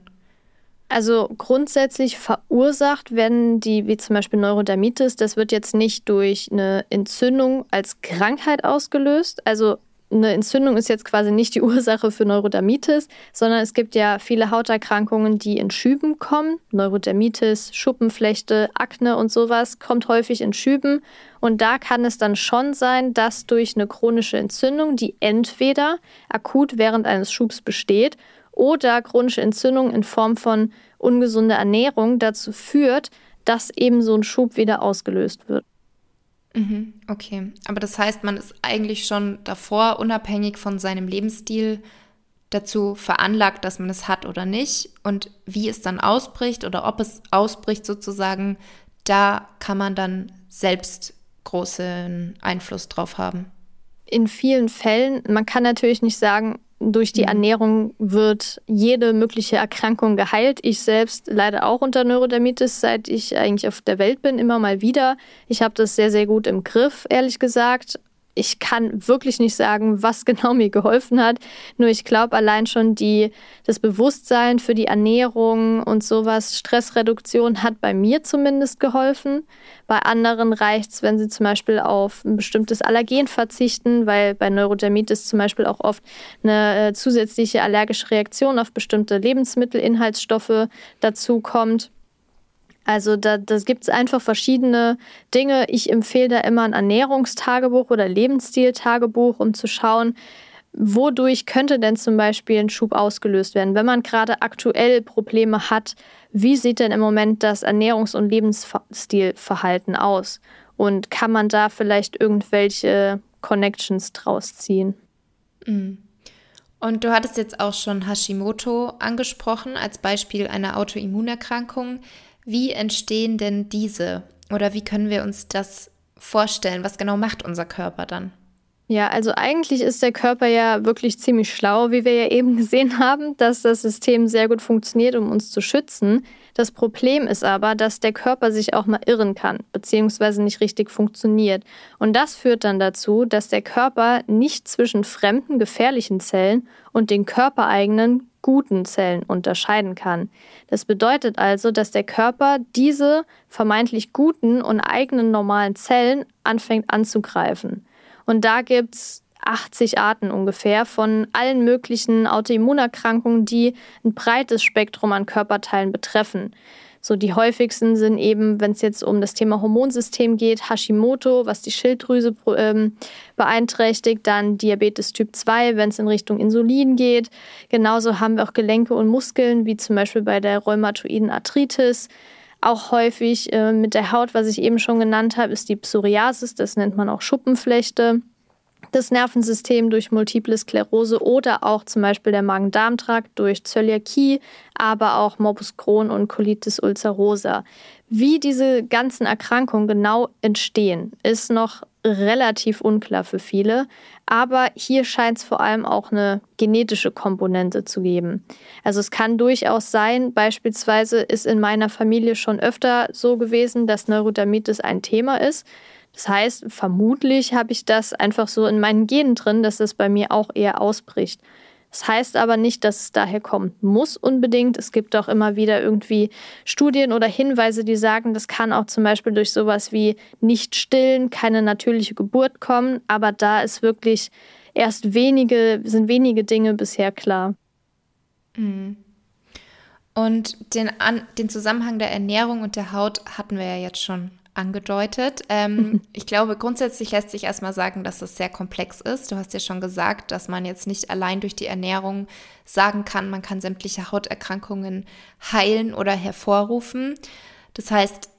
Also grundsätzlich verursacht werden die, wie zum Beispiel Neurodermitis, das wird jetzt nicht durch eine Entzündung als Krankheit ausgelöst. Also eine Entzündung ist jetzt quasi nicht die Ursache für Neurodermitis, sondern es gibt ja viele Hauterkrankungen, die in Schüben kommen. Neurodermitis, Schuppenflechte, Akne und sowas kommt häufig in Schüben. Und da kann es dann schon sein, dass durch eine chronische Entzündung, die entweder akut während eines Schubs besteht oder chronische Entzündung in Form von ungesunder Ernährung dazu führt, dass eben so ein Schub wieder ausgelöst wird. Mhm, okay, aber das heißt, man ist eigentlich schon davor, unabhängig von seinem Lebensstil, dazu veranlagt, dass man es hat oder nicht. Und wie es dann ausbricht oder ob es ausbricht sozusagen, da kann man dann selbst großen Einfluss drauf haben. In vielen Fällen, man kann natürlich nicht sagen, durch die mhm. Ernährung wird jede mögliche Erkrankung geheilt. Ich selbst leide auch unter Neurodermitis, seit ich eigentlich auf der Welt bin, immer mal wieder. Ich habe das sehr, sehr gut im Griff, ehrlich gesagt ich kann wirklich nicht sagen, was genau mir geholfen hat. Nur ich glaube allein schon die, das Bewusstsein für die Ernährung und sowas, Stressreduktion hat bei mir zumindest geholfen. Bei anderen reicht es, wenn sie zum Beispiel auf ein bestimmtes Allergen verzichten, weil bei Neurodermitis zum Beispiel auch oft eine äh, zusätzliche allergische Reaktion auf bestimmte Lebensmittelinhaltsstoffe dazu kommt. Also da das gibt es einfach verschiedene Dinge. Ich empfehle da immer ein Ernährungstagebuch oder Lebensstiltagebuch, um zu schauen, wodurch könnte denn zum Beispiel ein Schub ausgelöst werden. Wenn man gerade aktuell Probleme hat, wie sieht denn im Moment das Ernährungs- und Lebensstilverhalten aus? Und kann man da vielleicht irgendwelche Connections draus ziehen? Mhm. Und du hattest jetzt auch schon Hashimoto angesprochen als Beispiel einer Autoimmunerkrankung. Wie entstehen denn diese? Oder wie können wir uns das vorstellen? Was genau macht unser Körper dann? Ja, also eigentlich ist der Körper ja wirklich ziemlich schlau, wie wir ja eben gesehen haben, dass das System sehr gut funktioniert, um uns zu schützen. Das Problem ist aber, dass der Körper sich auch mal irren kann, beziehungsweise nicht richtig funktioniert. Und das führt dann dazu, dass der Körper nicht zwischen fremden gefährlichen Zellen und den körpereigenen guten Zellen unterscheiden kann. Das bedeutet also, dass der Körper diese vermeintlich guten und eigenen normalen Zellen anfängt anzugreifen. Und da gibt es 80 Arten ungefähr von allen möglichen Autoimmunerkrankungen, die ein breites Spektrum an Körperteilen betreffen. So die häufigsten sind eben, wenn es jetzt um das Thema Hormonsystem geht, Hashimoto, was die Schilddrüse ähm, beeinträchtigt, dann Diabetes Typ 2, wenn es in Richtung Insulin geht. Genauso haben wir auch Gelenke und Muskeln, wie zum Beispiel bei der rheumatoiden Arthritis. Auch häufig äh, mit der Haut, was ich eben schon genannt habe, ist die Psoriasis, das nennt man auch Schuppenflechte das Nervensystem durch Multiple Sklerose oder auch zum Beispiel der Magen-Darm-Trakt durch Zöliakie, aber auch Morbus Crohn und Colitis ulcerosa. Wie diese ganzen Erkrankungen genau entstehen, ist noch relativ unklar für viele, aber hier scheint es vor allem auch eine genetische Komponente zu geben. Also es kann durchaus sein, beispielsweise ist in meiner Familie schon öfter so gewesen, dass Neurodermitis ein Thema ist. Das heißt, vermutlich habe ich das einfach so in meinen Genen drin, dass es bei mir auch eher ausbricht. Das heißt aber nicht, dass es daher kommen muss unbedingt. Es gibt auch immer wieder irgendwie Studien oder Hinweise, die sagen, das kann auch zum Beispiel durch sowas wie nicht stillen, keine natürliche Geburt kommen. Aber da ist wirklich erst wenige, sind wenige Dinge bisher klar. Mhm. Und den, An den Zusammenhang der Ernährung und der Haut hatten wir ja jetzt schon angedeutet. Ähm, ich glaube, grundsätzlich lässt sich erstmal sagen, dass es sehr komplex ist. Du hast ja schon gesagt, dass man jetzt nicht allein durch die Ernährung sagen kann, man kann sämtliche Hauterkrankungen heilen oder hervorrufen. Das heißt,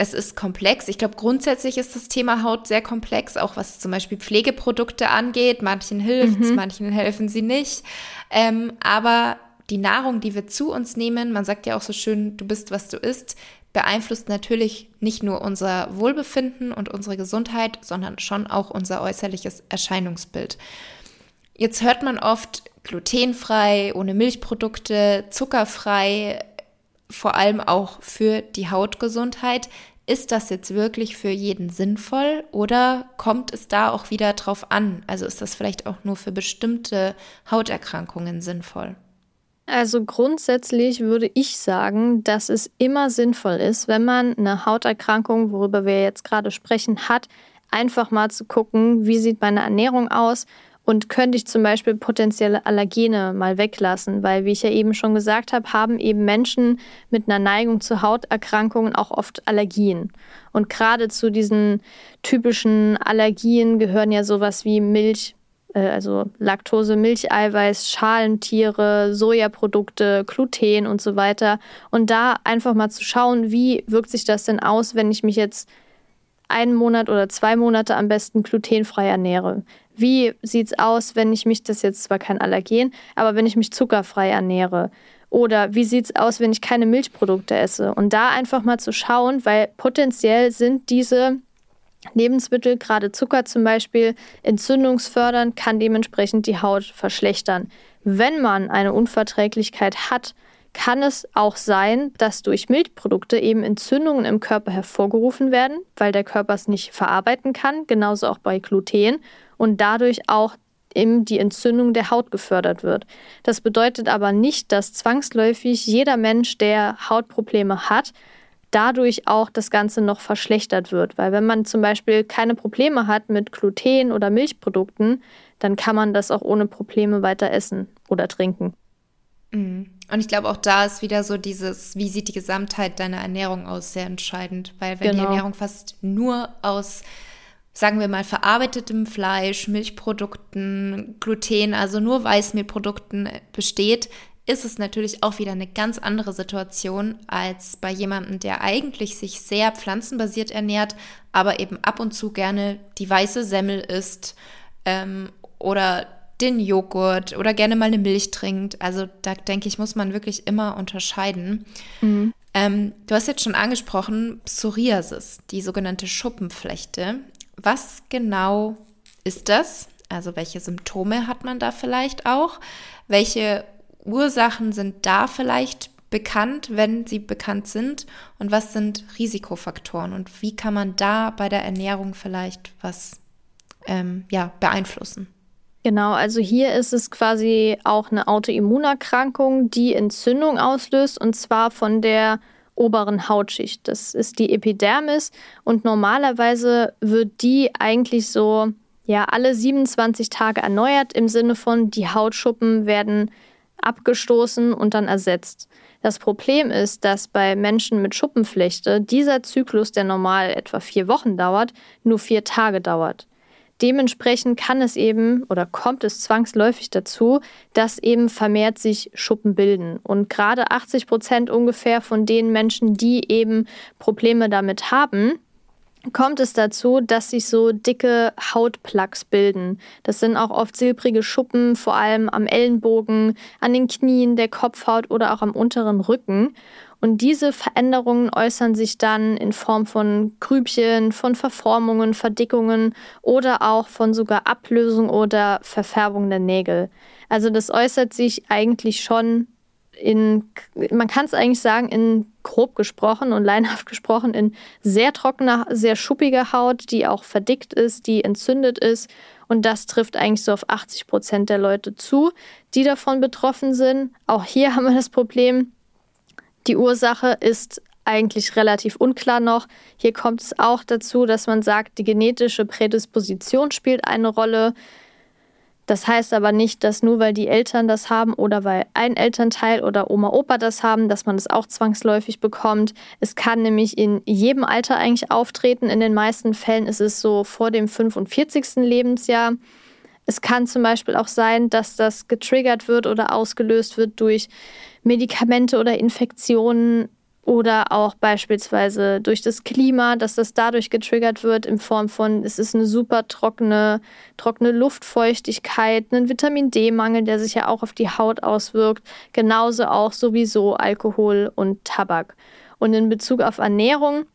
es ist komplex. Ich glaube, grundsätzlich ist das Thema Haut sehr komplex, auch was zum Beispiel Pflegeprodukte angeht. Manchen hilft es, mhm. manchen helfen sie nicht. Ähm, aber die Nahrung, die wir zu uns nehmen, man sagt ja auch so schön, du bist, was du isst, beeinflusst natürlich nicht nur unser Wohlbefinden und unsere Gesundheit, sondern schon auch unser äußerliches Erscheinungsbild. Jetzt hört man oft glutenfrei, ohne Milchprodukte, zuckerfrei, vor allem auch für die Hautgesundheit. Ist das jetzt wirklich für jeden sinnvoll oder kommt es da auch wieder drauf an? Also ist das vielleicht auch nur für bestimmte Hauterkrankungen sinnvoll? Also grundsätzlich würde ich sagen, dass es immer sinnvoll ist, wenn man eine Hauterkrankung, worüber wir jetzt gerade sprechen, hat, einfach mal zu gucken, wie sieht meine Ernährung aus Und könnte ich zum Beispiel potenzielle Allergene mal weglassen, weil, wie ich ja eben schon gesagt habe, haben eben Menschen mit einer Neigung zu Hauterkrankungen auch oft Allergien. Und gerade zu diesen typischen Allergien gehören ja sowas wie Milch, also Laktose, Milcheiweiß, Schalentiere, Sojaprodukte, Gluten und so weiter. Und da einfach mal zu schauen, wie wirkt sich das denn aus, wenn ich mich jetzt einen Monat oder zwei Monate am besten glutenfrei ernähre. Wie sieht es aus, wenn ich mich, das jetzt zwar kein Allergen, aber wenn ich mich zuckerfrei ernähre? Oder wie sieht es aus, wenn ich keine Milchprodukte esse? Und da einfach mal zu schauen, weil potenziell sind diese Lebensmittel, gerade Zucker zum Beispiel, entzündungsfördernd, kann dementsprechend die Haut verschlechtern. Wenn man eine Unverträglichkeit hat, kann es auch sein, dass durch Milchprodukte eben Entzündungen im Körper hervorgerufen werden, weil der Körper es nicht verarbeiten kann, genauso auch bei Gluten und dadurch auch eben die Entzündung der Haut gefördert wird. Das bedeutet aber nicht, dass zwangsläufig jeder Mensch, der Hautprobleme hat, dadurch auch das Ganze noch verschlechtert wird. Weil wenn man zum Beispiel keine Probleme hat mit Gluten oder Milchprodukten, dann kann man das auch ohne Probleme weiter essen oder trinken. Mhm. Und ich glaube, auch da ist wieder so dieses, wie sieht die Gesamtheit deiner Ernährung aus, sehr entscheidend. Weil wenn genau. die Ernährung fast nur aus, sagen wir mal, verarbeitetem Fleisch, Milchprodukten, Gluten, also nur Weißmehlprodukten besteht, ist es natürlich auch wieder eine ganz andere Situation als bei jemandem, der eigentlich sich sehr pflanzenbasiert ernährt, aber eben ab und zu gerne die weiße Semmel isst ähm, oder den Joghurt oder gerne mal eine Milch trinkt. Also da denke ich, muss man wirklich immer unterscheiden. Mhm. Ähm, du hast jetzt schon angesprochen, Psoriasis, die sogenannte Schuppenflechte. Was genau ist das? Also welche Symptome hat man da vielleicht auch? Welche Ursachen sind da vielleicht bekannt, wenn sie bekannt sind? Und was sind Risikofaktoren? Und wie kann man da bei der Ernährung vielleicht was ähm, ja, beeinflussen? Genau, also hier ist es quasi auch eine Autoimmunerkrankung, die Entzündung auslöst und zwar von der oberen Hautschicht. Das ist die Epidermis und normalerweise wird die eigentlich so ja alle 27 Tage erneuert im Sinne von die Hautschuppen werden abgestoßen und dann ersetzt. Das Problem ist, dass bei Menschen mit Schuppenflechte dieser Zyklus, der normal etwa vier Wochen dauert, nur vier Tage dauert. Dementsprechend kann es eben oder kommt es zwangsläufig dazu, dass eben vermehrt sich Schuppen bilden. Und gerade 80 Prozent ungefähr von den Menschen, die eben Probleme damit haben, kommt es dazu, dass sich so dicke Hautplaques bilden. Das sind auch oft silbrige Schuppen, vor allem am Ellenbogen, an den Knien, der Kopfhaut oder auch am unteren Rücken. Und diese Veränderungen äußern sich dann in Form von Grübchen, von Verformungen, Verdickungen oder auch von sogar Ablösung oder Verfärbung der Nägel. Also das äußert sich eigentlich schon in, man kann es eigentlich sagen, in grob gesprochen und leinhaft gesprochen, in sehr trockener, sehr schuppiger Haut, die auch verdickt ist, die entzündet ist. Und das trifft eigentlich so auf 80 Prozent der Leute zu, die davon betroffen sind. Auch hier haben wir das Problem, die Ursache ist eigentlich relativ unklar noch. Hier kommt es auch dazu, dass man sagt, die genetische Prädisposition spielt eine Rolle. Das heißt aber nicht, dass nur weil die Eltern das haben oder weil ein Elternteil oder Oma, Opa das haben, dass man das auch zwangsläufig bekommt. Es kann nämlich in jedem Alter eigentlich auftreten. In den meisten Fällen ist es so vor dem 45. Lebensjahr. Es kann zum Beispiel auch sein, dass das getriggert wird oder ausgelöst wird durch Medikamente oder Infektionen oder auch beispielsweise durch das Klima, dass das dadurch getriggert wird in Form von, es ist eine super trockene, trockene Luftfeuchtigkeit, ein Vitamin D-Mangel, der sich ja auch auf die Haut auswirkt, genauso auch sowieso Alkohol und Tabak. Und in Bezug auf Ernährung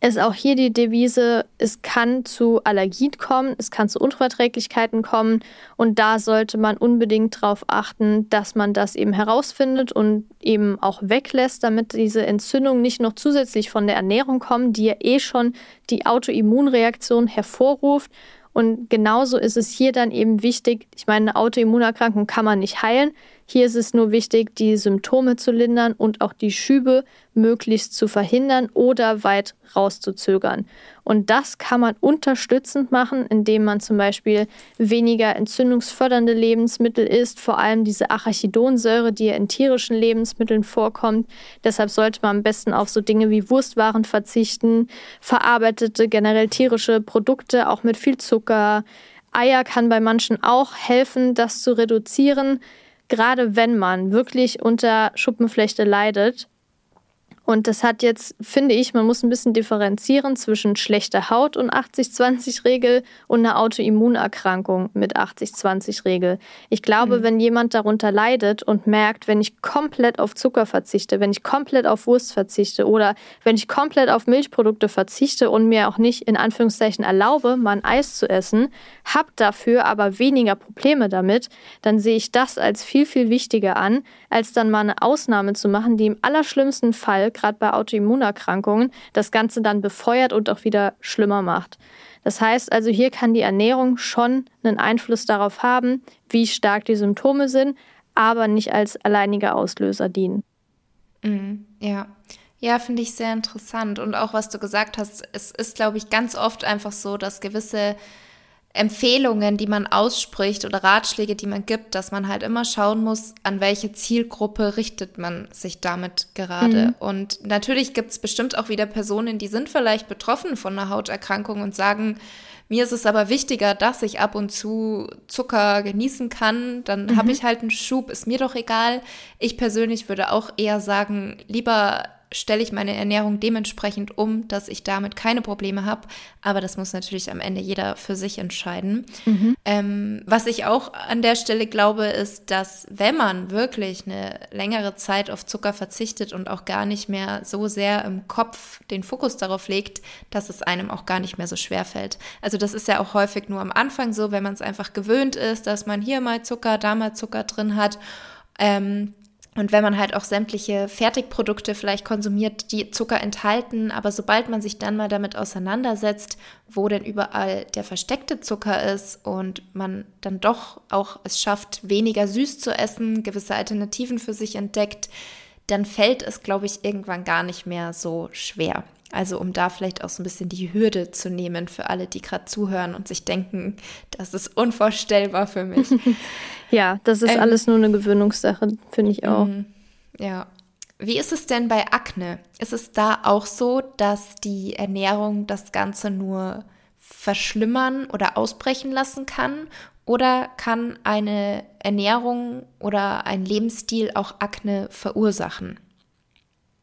ist auch hier die Devise, es kann zu Allergien kommen, es kann zu Unverträglichkeiten kommen und da sollte man unbedingt darauf achten, dass man das eben herausfindet und eben auch weglässt, damit diese Entzündungen nicht noch zusätzlich von der Ernährung kommen, die ja eh schon die Autoimmunreaktion hervorruft. Und genauso ist es hier dann eben wichtig, ich meine, eine Autoimmunerkrankung kann man nicht heilen, Hier ist es nur wichtig, die Symptome zu lindern und auch die Schübe möglichst zu verhindern oder weit rauszuzögern. Und das kann man unterstützend machen, indem man zum Beispiel weniger entzündungsfördernde Lebensmittel isst, vor allem diese Arachidonsäure, die in tierischen Lebensmitteln vorkommt. Deshalb sollte man am besten auf so Dinge wie Wurstwaren verzichten, verarbeitete, generell tierische Produkte, auch mit viel Zucker. Eier kann bei manchen auch helfen, das zu reduzieren, gerade wenn man wirklich unter Schuppenflechte leidet und das hat jetzt, finde ich, man muss ein bisschen differenzieren zwischen schlechter Haut und 80-20-Regel und einer Autoimmunerkrankung mit 80-20-Regel. Ich glaube, mhm. wenn jemand darunter leidet und merkt, wenn ich komplett auf Zucker verzichte, wenn ich komplett auf Wurst verzichte oder wenn ich komplett auf Milchprodukte verzichte und mir auch nicht in Anführungszeichen erlaube, mal ein Eis zu essen, habe dafür aber weniger Probleme damit, dann sehe ich das als viel, viel wichtiger an, als dann mal eine Ausnahme zu machen, die im allerschlimmsten Fall gerade bei Autoimmunerkrankungen, das Ganze dann befeuert und auch wieder schlimmer macht. Das heißt also, hier kann die Ernährung schon einen Einfluss darauf haben, wie stark die Symptome sind, aber nicht als alleiniger Auslöser dienen. Mhm, ja. Ja, finde ich sehr interessant. Und auch was du gesagt hast, es ist, glaube ich, ganz oft einfach so, dass gewisse Empfehlungen, die man ausspricht oder Ratschläge, die man gibt, dass man halt immer schauen muss, an welche Zielgruppe richtet man sich damit gerade. Mhm. Und natürlich gibt es bestimmt auch wieder Personen, die sind vielleicht betroffen von einer Hauterkrankung und sagen, mir ist es aber wichtiger, dass ich ab und zu Zucker genießen kann. Dann mhm. habe ich halt einen Schub, ist mir doch egal. Ich persönlich würde auch eher sagen, lieber stelle ich meine Ernährung dementsprechend um, dass ich damit keine Probleme habe. Aber das muss natürlich am Ende jeder für sich entscheiden. Mhm. Ähm, was ich auch an der Stelle glaube, ist, dass wenn man wirklich eine längere Zeit auf Zucker verzichtet und auch gar nicht mehr so sehr im Kopf den Fokus darauf legt, dass es einem auch gar nicht mehr so schwer fällt. Also das ist ja auch häufig nur am Anfang so, wenn man es einfach gewöhnt ist, dass man hier mal Zucker, da mal Zucker drin hat. Ähm, und wenn man halt auch sämtliche Fertigprodukte vielleicht konsumiert, die Zucker enthalten, aber sobald man sich dann mal damit auseinandersetzt, wo denn überall der versteckte Zucker ist und man dann doch auch es schafft, weniger süß zu essen, gewisse Alternativen für sich entdeckt, dann fällt es, glaube ich, irgendwann gar nicht mehr so schwer. Also um da vielleicht auch so ein bisschen die Hürde zu nehmen für alle, die gerade zuhören und sich denken, das ist unvorstellbar für mich. ja, das ist ähm, alles nur eine Gewöhnungssache, finde ich auch. Mhm. Ja. Wie ist es denn bei Akne? Ist es da auch so, dass die Ernährung das Ganze nur verschlimmern oder ausbrechen lassen kann? Oder kann eine Ernährung oder ein Lebensstil auch Akne verursachen?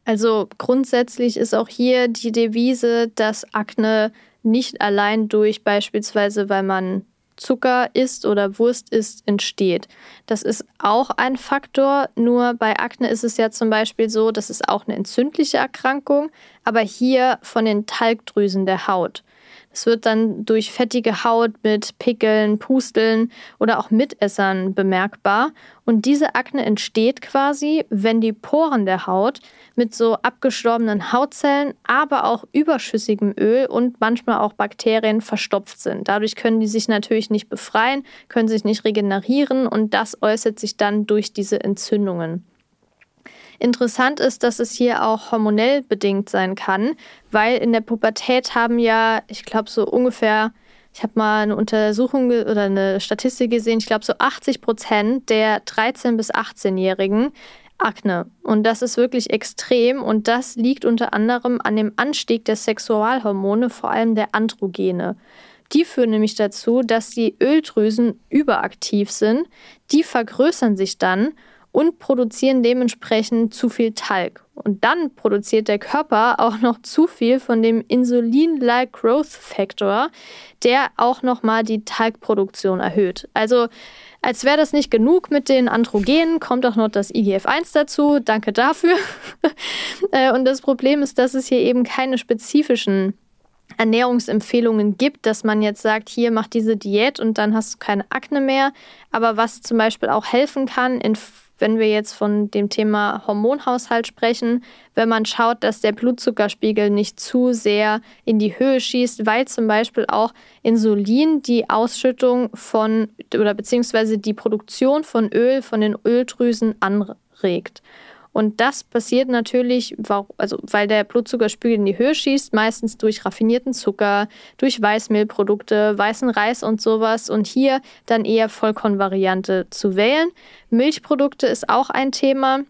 Also grundsätzlich ist auch hier die Devise, dass Akne nicht allein durch beispielsweise, weil man Zucker isst oder Wurst isst, entsteht. Das ist auch ein Faktor, nur bei Akne ist es ja zum Beispiel so, das ist auch eine entzündliche Erkrankung, aber hier von den Talgdrüsen der Haut. Es wird dann durch fettige Haut mit Pickeln, Pusteln oder auch Mitessern bemerkbar. Und diese Akne entsteht quasi, wenn die Poren der Haut mit so abgestorbenen Hautzellen, aber auch überschüssigem Öl und manchmal auch Bakterien verstopft sind. Dadurch können die sich natürlich nicht befreien, können sich nicht regenerieren und das äußert sich dann durch diese Entzündungen. Interessant ist, dass es hier auch hormonell bedingt sein kann, weil in der Pubertät haben ja, ich glaube, so ungefähr, ich habe mal eine Untersuchung oder eine Statistik gesehen, ich glaube, so 80 Prozent der 13- bis 18-Jährigen Akne. Und das ist wirklich extrem und das liegt unter anderem an dem Anstieg der Sexualhormone, vor allem der Androgene. Die führen nämlich dazu, dass die Öldrüsen überaktiv sind. Die vergrößern sich dann und produzieren dementsprechend zu viel Talg. Und dann produziert der Körper auch noch zu viel von dem Insulin-like Growth Factor, der auch nochmal die Talgproduktion erhöht. Also als wäre das nicht genug mit den Androgenen, kommt auch noch das IGF-1 dazu. Danke dafür. Äh, und das Problem ist, dass es hier eben keine spezifischen Ernährungsempfehlungen gibt, dass man jetzt sagt, hier mach diese Diät und dann hast du keine Akne mehr. Aber was zum Beispiel auch helfen kann in wenn wir jetzt von dem Thema Hormonhaushalt sprechen, wenn man schaut, dass der Blutzuckerspiegel nicht zu sehr in die Höhe schießt, weil zum Beispiel auch Insulin die Ausschüttung von oder beziehungsweise die Produktion von Öl von den Öldrüsen anregt. Und das passiert natürlich, also weil der Blutzuckerspiegel in die Höhe schießt, meistens durch raffinierten Zucker, durch Weißmehlprodukte, weißen Reis und sowas. Und hier dann eher Vollkornvariante zu wählen. Milchprodukte ist auch ein Thema.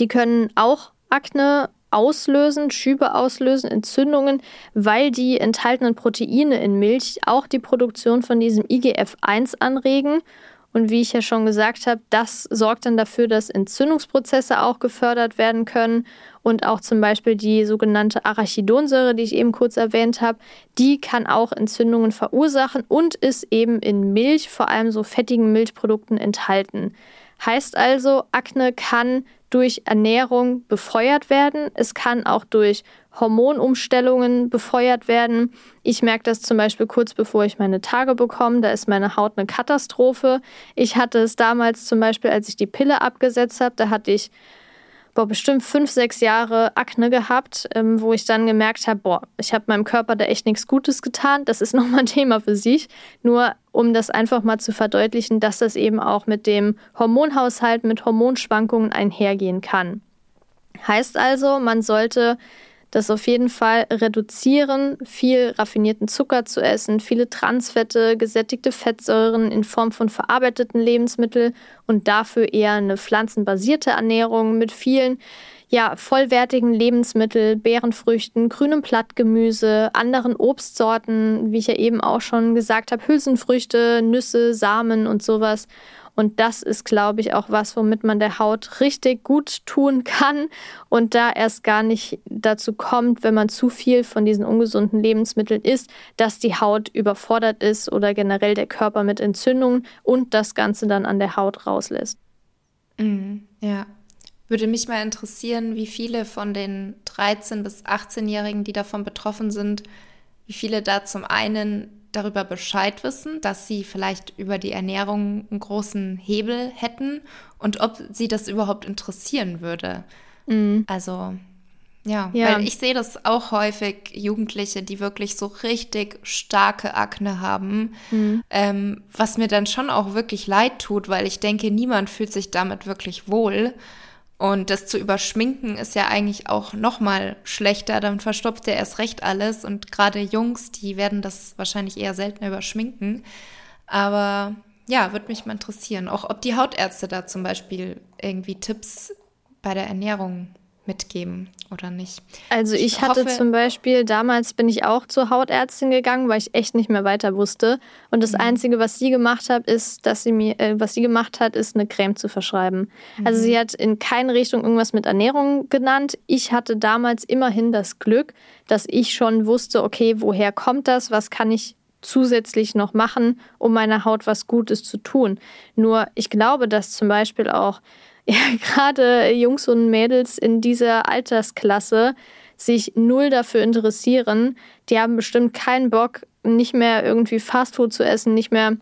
Die können auch Akne auslösen, Schübe auslösen, Entzündungen, weil die enthaltenen Proteine in Milch auch die Produktion von diesem IGF-1 anregen. Und wie ich ja schon gesagt habe, das sorgt dann dafür, dass Entzündungsprozesse auch gefördert werden können und auch zum Beispiel die sogenannte Arachidonsäure, die ich eben kurz erwähnt habe, die kann auch Entzündungen verursachen und ist eben in Milch, vor allem so fettigen Milchprodukten enthalten. Heißt also, Akne kann durch Ernährung befeuert werden. Es kann auch durch Hormonumstellungen befeuert werden. Ich merke das zum Beispiel kurz bevor ich meine Tage bekomme. Da ist meine Haut eine Katastrophe. Ich hatte es damals zum Beispiel, als ich die Pille abgesetzt habe, da hatte ich boah, bestimmt fünf, sechs Jahre Akne gehabt, ähm, wo ich dann gemerkt habe, boah, ich habe meinem Körper da echt nichts Gutes getan. Das ist nochmal ein Thema für sich. Nur um das einfach mal zu verdeutlichen, dass das eben auch mit dem Hormonhaushalt, mit Hormonschwankungen einhergehen kann. Heißt also, man sollte das auf jeden Fall reduzieren, viel raffinierten Zucker zu essen, viele Transfette, gesättigte Fettsäuren in Form von verarbeiteten Lebensmitteln und dafür eher eine pflanzenbasierte Ernährung mit vielen ja, vollwertigen Lebensmitteln, Beerenfrüchten, grünem Blattgemüse, anderen Obstsorten, wie ich ja eben auch schon gesagt habe, Hülsenfrüchte, Nüsse, Samen und sowas. Und das ist, glaube ich, auch was, womit man der Haut richtig gut tun kann und da erst gar nicht dazu kommt, wenn man zu viel von diesen ungesunden Lebensmitteln isst, dass die Haut überfordert ist oder generell der Körper mit Entzündungen und das Ganze dann an der Haut rauslässt. Mm, ja. Würde mich mal interessieren, wie viele von den 13- bis 18-Jährigen, die davon betroffen sind, wie viele da zum einen darüber Bescheid wissen, dass sie vielleicht über die Ernährung einen großen Hebel hätten und ob sie das überhaupt interessieren würde. Mhm. Also ja, ja, weil ich sehe das auch häufig, Jugendliche, die wirklich so richtig starke Akne haben, mhm. ähm, was mir dann schon auch wirklich leid tut, weil ich denke, niemand fühlt sich damit wirklich wohl. Und das zu überschminken ist ja eigentlich auch noch mal schlechter. Dann verstopft er erst recht alles. Und gerade Jungs, die werden das wahrscheinlich eher seltener überschminken. Aber ja, würde mich mal interessieren, auch ob die Hautärzte da zum Beispiel irgendwie Tipps bei der Ernährung mitgeben oder nicht. Also ich, ich hatte hoffe, zum Beispiel, damals bin ich auch zur Hautärztin gegangen, weil ich echt nicht mehr weiter wusste. Und das mhm. Einzige, was sie gemacht hat, ist, dass sie mir, äh, was sie gemacht hat, ist eine Creme zu verschreiben. Mhm. Also sie hat in keine Richtung irgendwas mit Ernährung genannt. Ich hatte damals immerhin das Glück, dass ich schon wusste, okay, woher kommt das, was kann ich zusätzlich noch machen, um meiner Haut was Gutes zu tun. Nur ich glaube, dass zum Beispiel auch ja, gerade Jungs und Mädels in dieser Altersklasse sich null dafür interessieren. Die haben bestimmt keinen Bock, nicht mehr irgendwie Fastfood zu essen, nicht mehr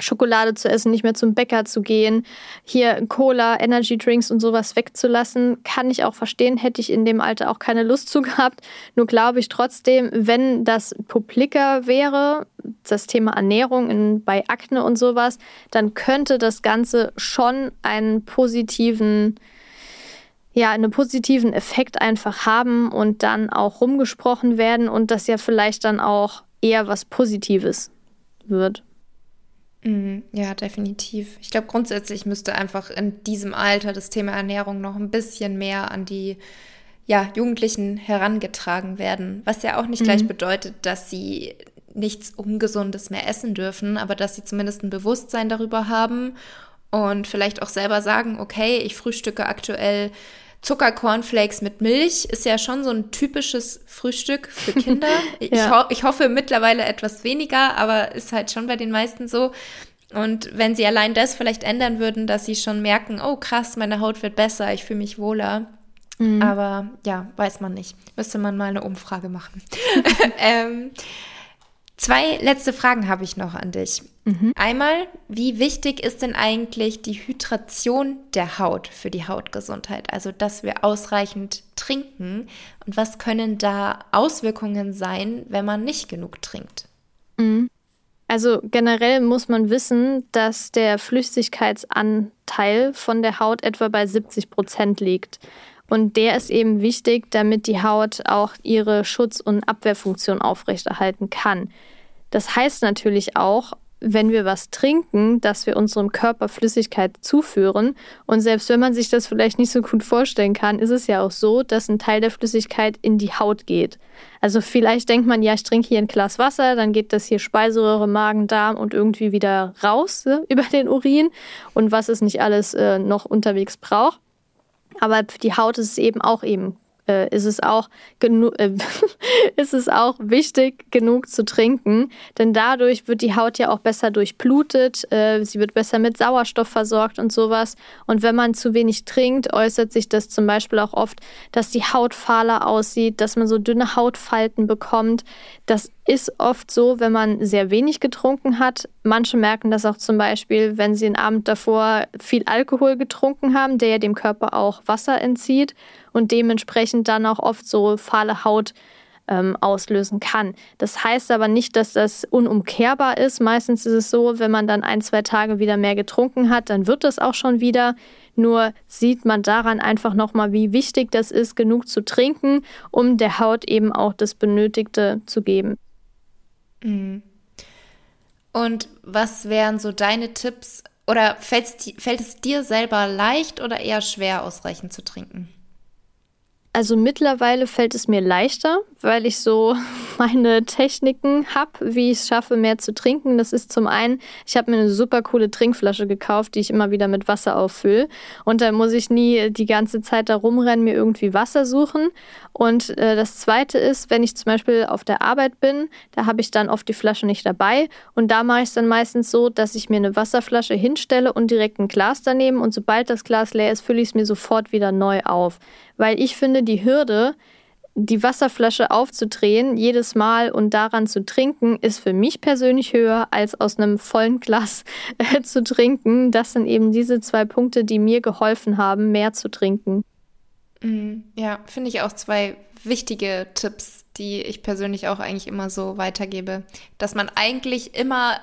Schokolade zu essen, nicht mehr zum Bäcker zu gehen, hier Cola, Energy Drinks und sowas wegzulassen, kann ich auch verstehen, hätte ich in dem Alter auch keine Lust zu gehabt. Nur glaube ich trotzdem, wenn das publiker wäre, das Thema Ernährung in, bei Akne und sowas, dann könnte das Ganze schon einen positiven ja, einen positiven Effekt einfach haben und dann auch rumgesprochen werden und das ja vielleicht dann auch eher was Positives wird. Mhm, ja, definitiv. Ich glaube, grundsätzlich müsste einfach in diesem Alter das Thema Ernährung noch ein bisschen mehr an die ja, Jugendlichen herangetragen werden. Was ja auch nicht mhm. gleich bedeutet, dass sie nichts Ungesundes mehr essen dürfen, aber dass sie zumindest ein Bewusstsein darüber haben und vielleicht auch selber sagen, okay, ich frühstücke aktuell Zuckercornflakes mit Milch ist ja schon so ein typisches Frühstück für Kinder. ja. ich, ho ich hoffe mittlerweile etwas weniger, aber ist halt schon bei den meisten so. Und wenn sie allein das vielleicht ändern würden, dass sie schon merken, oh krass, meine Haut wird besser, ich fühle mich wohler. Mhm. Aber ja, weiß man nicht. Müsste man mal eine Umfrage machen. ähm, Zwei letzte Fragen habe ich noch an dich. Mhm. Einmal, wie wichtig ist denn eigentlich die Hydration der Haut für die Hautgesundheit? Also, dass wir ausreichend trinken. Und was können da Auswirkungen sein, wenn man nicht genug trinkt? Mhm. Also generell muss man wissen, dass der Flüssigkeitsanteil von der Haut etwa bei 70 Prozent liegt. Und der ist eben wichtig, damit die Haut auch ihre Schutz- und Abwehrfunktion aufrechterhalten kann. Das heißt natürlich auch, wenn wir was trinken, dass wir unserem Körper Flüssigkeit zuführen. Und selbst wenn man sich das vielleicht nicht so gut vorstellen kann, ist es ja auch so, dass ein Teil der Flüssigkeit in die Haut geht. Also vielleicht denkt man, ja, ich trinke hier ein Glas Wasser, dann geht das hier Speiseröhre, Magen, Darm und irgendwie wieder raus ne, über den Urin und was es nicht alles äh, noch unterwegs braucht. Aber für die Haut ist es eben auch eben äh, ist, es auch äh, ist es auch wichtig, genug zu trinken, denn dadurch wird die Haut ja auch besser durchblutet, äh, sie wird besser mit Sauerstoff versorgt und sowas. Und wenn man zu wenig trinkt, äußert sich das zum Beispiel auch oft, dass die Haut fahler aussieht, dass man so dünne Hautfalten bekommt. Das ist oft so, wenn man sehr wenig getrunken hat. Manche merken das auch zum Beispiel, wenn sie den Abend davor viel Alkohol getrunken haben, der ja dem Körper auch Wasser entzieht und dementsprechend dann auch oft so fahle Haut ähm, auslösen kann. Das heißt aber nicht, dass das unumkehrbar ist. Meistens ist es so, wenn man dann ein, zwei Tage wieder mehr getrunken hat, dann wird das auch schon wieder. Nur sieht man daran einfach nochmal, wie wichtig das ist, genug zu trinken, um der Haut eben auch das Benötigte zu geben. Mhm. Und was wären so deine Tipps? Oder fällt es dir selber leicht oder eher schwer, ausreichend zu trinken? Also mittlerweile fällt es mir leichter, weil ich so meine Techniken habe, wie ich es schaffe, mehr zu trinken. Das ist zum einen, ich habe mir eine super coole Trinkflasche gekauft, die ich immer wieder mit Wasser auffülle. Und da muss ich nie die ganze Zeit da rumrennen, mir irgendwie Wasser suchen. Und äh, das zweite ist, wenn ich zum Beispiel auf der Arbeit bin, da habe ich dann oft die Flasche nicht dabei. Und da mache ich es dann meistens so, dass ich mir eine Wasserflasche hinstelle und direkt ein Glas daneben. Und sobald das Glas leer ist, fülle ich es mir sofort wieder neu auf weil ich finde, die Hürde, die Wasserflasche aufzudrehen jedes Mal und daran zu trinken, ist für mich persönlich höher, als aus einem vollen Glas äh, zu trinken. Das sind eben diese zwei Punkte, die mir geholfen haben, mehr zu trinken. Mm, ja, finde ich auch zwei wichtige Tipps, die ich persönlich auch eigentlich immer so weitergebe, dass man eigentlich immer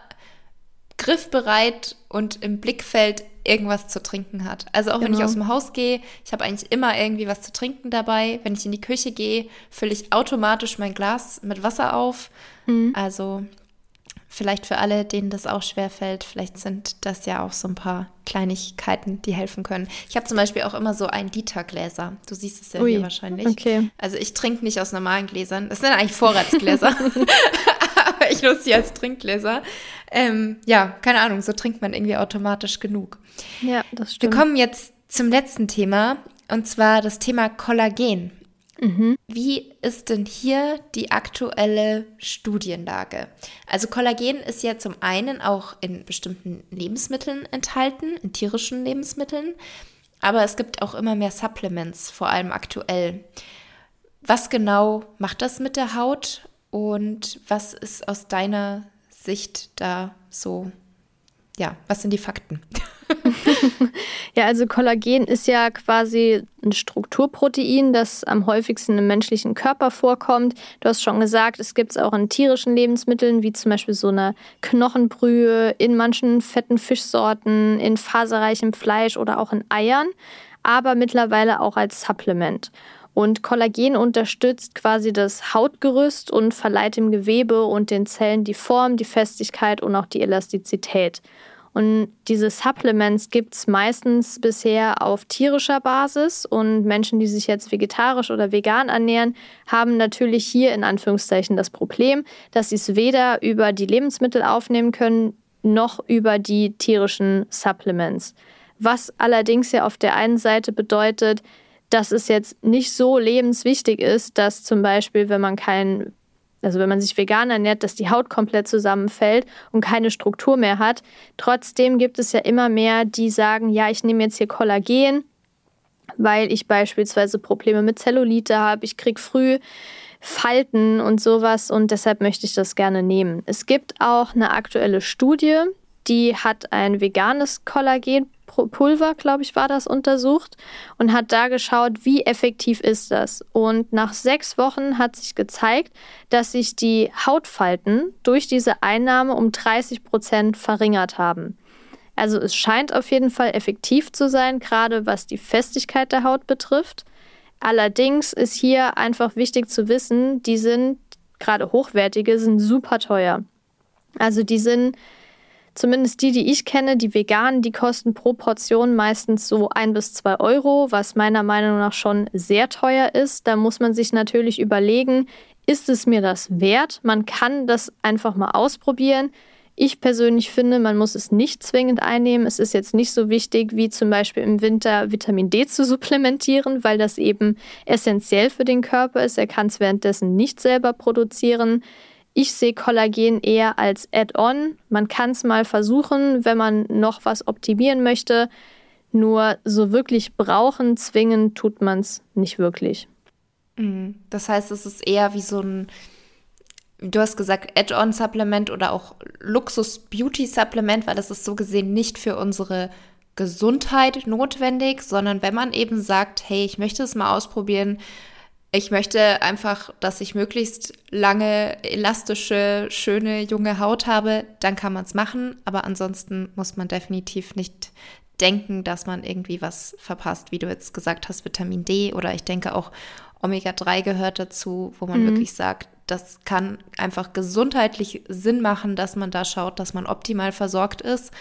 griffbereit und im Blickfeld irgendwas zu trinken hat. Also auch genau. wenn ich genau. aus dem Haus gehe, ich habe eigentlich immer irgendwie was zu trinken dabei. Wenn ich in die Küche gehe, fülle ich automatisch mein Glas mit Wasser auf. Mhm. Also vielleicht für alle, denen das auch schwer fällt, vielleicht sind das ja auch so ein paar Kleinigkeiten, die helfen können. Ich habe zum Beispiel auch immer so ein Liter-Gläser. Du siehst es ja Ui, hier wahrscheinlich. Okay. Also ich trinke nicht aus normalen Gläsern. Das sind eigentlich Vorratsgläser. ich nutze sie als Trinkgläser. Ähm, ja, keine Ahnung, so trinkt man irgendwie automatisch genug. Ja, das stimmt. Wir kommen jetzt zum letzten Thema und zwar das Thema Kollagen. Mhm. Wie ist denn hier die aktuelle Studienlage? Also Kollagen ist ja zum einen auch in bestimmten Lebensmitteln enthalten, in tierischen Lebensmitteln, aber es gibt auch immer mehr Supplements, vor allem aktuell. Was genau macht das mit der Haut und was ist aus deiner Sicht da so, ja, was sind die Fakten? ja, also Kollagen ist ja quasi ein Strukturprotein, das am häufigsten im menschlichen Körper vorkommt. Du hast schon gesagt, es gibt es auch in tierischen Lebensmitteln, wie zum Beispiel so eine Knochenbrühe, in manchen fetten Fischsorten, in faserreichem Fleisch oder auch in Eiern, aber mittlerweile auch als Supplement. Und Kollagen unterstützt quasi das Hautgerüst und verleiht dem Gewebe und den Zellen die Form, die Festigkeit und auch die Elastizität. Und diese Supplements gibt es meistens bisher auf tierischer Basis und Menschen, die sich jetzt vegetarisch oder vegan ernähren, haben natürlich hier in Anführungszeichen das Problem, dass sie es weder über die Lebensmittel aufnehmen können, noch über die tierischen Supplements. Was allerdings ja auf der einen Seite bedeutet, dass es jetzt nicht so lebenswichtig ist, dass zum Beispiel, wenn man kein, also wenn man sich vegan ernährt, dass die Haut komplett zusammenfällt und keine Struktur mehr hat. Trotzdem gibt es ja immer mehr, die sagen, ja, ich nehme jetzt hier Kollagen, weil ich beispielsweise Probleme mit Zellulite habe, ich kriege früh Falten und sowas und deshalb möchte ich das gerne nehmen. Es gibt auch eine aktuelle Studie, die hat ein veganes Kollagenpulver, glaube ich, war das untersucht und hat da geschaut, wie effektiv ist das. Und nach sechs Wochen hat sich gezeigt, dass sich die Hautfalten durch diese Einnahme um 30 Prozent verringert haben. Also es scheint auf jeden Fall effektiv zu sein, gerade was die Festigkeit der Haut betrifft. Allerdings ist hier einfach wichtig zu wissen, die sind, gerade hochwertige, sind super teuer. Also die sind, zumindest die, die ich kenne, die veganen, die kosten pro Portion meistens so ein bis zwei Euro, was meiner Meinung nach schon sehr teuer ist. Da muss man sich natürlich überlegen, ist es mir das wert? Man kann das einfach mal ausprobieren. Ich persönlich finde, man muss es nicht zwingend einnehmen. Es ist jetzt nicht so wichtig, wie zum Beispiel im Winter Vitamin D zu supplementieren, weil das eben essentiell für den Körper ist. Er kann es währenddessen nicht selber produzieren. Ich sehe Kollagen eher als Add-on. Man kann es mal versuchen, wenn man noch was optimieren möchte. Nur so wirklich brauchen, zwingen tut man es nicht wirklich. Mhm. Das heißt, es ist eher wie so ein du hast gesagt, Add-on-Supplement oder auch Luxus-Beauty-Supplement, weil das ist so gesehen nicht für unsere Gesundheit notwendig, sondern wenn man eben sagt, hey, ich möchte es mal ausprobieren, ich möchte einfach, dass ich möglichst lange, elastische, schöne, junge Haut habe, dann kann man es machen. Aber ansonsten muss man definitiv nicht denken, dass man irgendwie was verpasst, wie du jetzt gesagt hast, Vitamin D oder ich denke auch Omega-3 gehört dazu, wo man mhm. wirklich sagt, das kann einfach gesundheitlich Sinn machen, dass man da schaut, dass man optimal versorgt ist.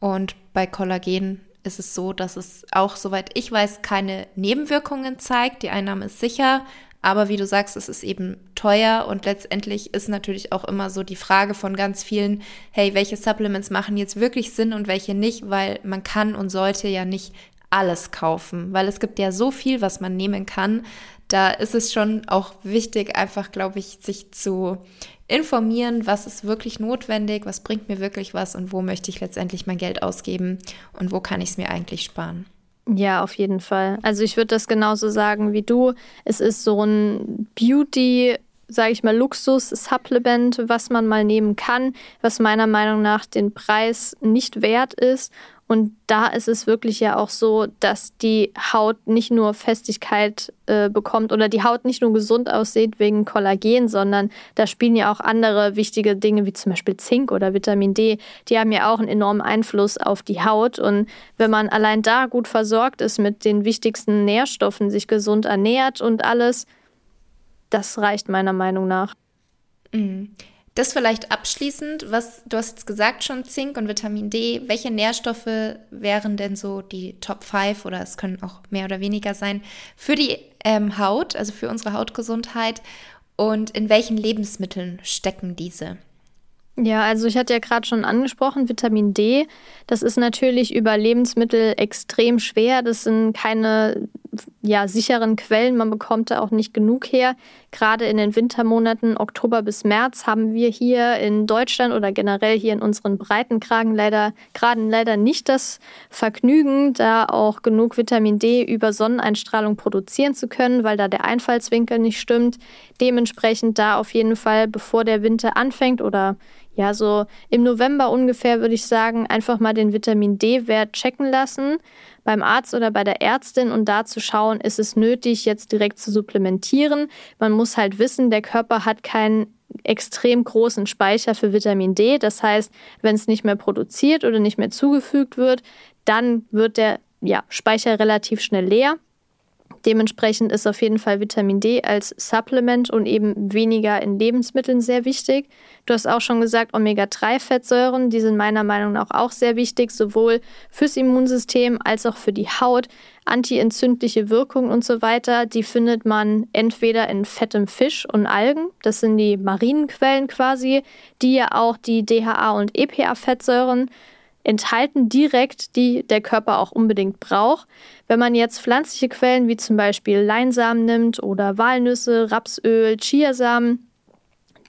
Und bei Kollagen ist es so, dass es auch, soweit ich weiß, keine Nebenwirkungen zeigt. Die Einnahme ist sicher, aber wie du sagst, es ist eben teuer. Und letztendlich ist natürlich auch immer so die Frage von ganz vielen, hey, welche Supplements machen jetzt wirklich Sinn und welche nicht, weil man kann und sollte ja nicht alles kaufen, weil es gibt ja so viel, was man nehmen kann, da ist es schon auch wichtig, einfach, glaube ich, sich zu informieren, was ist wirklich notwendig, was bringt mir wirklich was und wo möchte ich letztendlich mein Geld ausgeben und wo kann ich es mir eigentlich sparen. Ja, auf jeden Fall. Also ich würde das genauso sagen wie du. Es ist so ein Beauty, sage ich mal, Luxus-Supplement, was man mal nehmen kann, was meiner Meinung nach den Preis nicht wert ist und da ist es wirklich ja auch so, dass die Haut nicht nur Festigkeit äh, bekommt oder die Haut nicht nur gesund aussieht wegen Kollagen, sondern da spielen ja auch andere wichtige Dinge wie zum Beispiel Zink oder Vitamin D. Die haben ja auch einen enormen Einfluss auf die Haut. Und wenn man allein da gut versorgt ist mit den wichtigsten Nährstoffen, sich gesund ernährt und alles, das reicht meiner Meinung nach. Das vielleicht abschließend, was du hast jetzt gesagt schon, Zink und Vitamin D. Welche Nährstoffe wären denn so die Top 5 oder es können auch mehr oder weniger sein für die ähm, Haut, also für unsere Hautgesundheit? Und in welchen Lebensmitteln stecken diese? Ja, also ich hatte ja gerade schon angesprochen, Vitamin D, das ist natürlich über Lebensmittel extrem schwer. Das sind keine ja, sicheren Quellen. Man bekommt da auch nicht genug her. Gerade in den Wintermonaten Oktober bis März haben wir hier in Deutschland oder generell hier in unseren Breitengraden leider, Graden leider nicht das Vergnügen, da auch genug Vitamin D über Sonneneinstrahlung produzieren zu können, weil da der Einfallswinkel nicht stimmt. Dementsprechend da auf jeden Fall, bevor der Winter anfängt oder ja, so im November ungefähr würde ich sagen, einfach mal den Vitamin D-Wert checken lassen beim Arzt oder bei der Ärztin und da zu schauen, ist es nötig, jetzt direkt zu supplementieren. Man muss halt wissen, der Körper hat keinen extrem großen Speicher für Vitamin D. Das heißt, wenn es nicht mehr produziert oder nicht mehr zugefügt wird, dann wird der ja, Speicher relativ schnell leer. Dementsprechend ist auf jeden Fall Vitamin D als Supplement und eben weniger in Lebensmitteln sehr wichtig. Du hast auch schon gesagt, Omega-3-Fettsäuren, die sind meiner Meinung nach auch sehr wichtig, sowohl fürs Immunsystem als auch für die Haut. Antientzündliche Wirkung und so weiter, die findet man entweder in fettem Fisch und Algen, das sind die marinen Quellen quasi, die ja auch die DHA und EPA-Fettsäuren enthalten direkt, die der Körper auch unbedingt braucht. Wenn man jetzt pflanzliche Quellen wie zum Beispiel Leinsamen nimmt oder Walnüsse, Rapsöl, Chiasamen,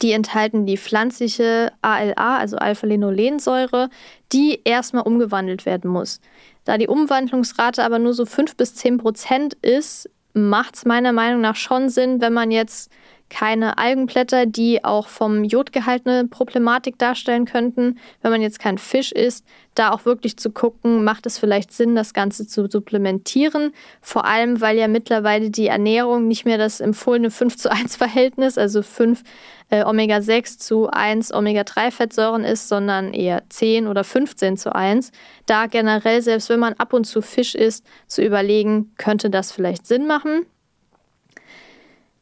die enthalten die pflanzliche ALA, also Alpha-Linolensäure, die erstmal umgewandelt werden muss. Da die Umwandlungsrate aber nur so 5 bis 10 Prozent ist, macht es meiner Meinung nach schon Sinn, wenn man jetzt keine Algenblätter, die auch vom Jodgehalt eine Problematik darstellen könnten. Wenn man jetzt kein Fisch isst, da auch wirklich zu gucken, macht es vielleicht Sinn, das Ganze zu supplementieren. Vor allem, weil ja mittlerweile die Ernährung nicht mehr das empfohlene 5 zu 1 Verhältnis, also 5 äh, Omega-6 zu 1 Omega-3-Fettsäuren ist, sondern eher 10 oder 15 zu 1. Da generell, selbst wenn man ab und zu Fisch isst, zu überlegen, könnte das vielleicht Sinn machen.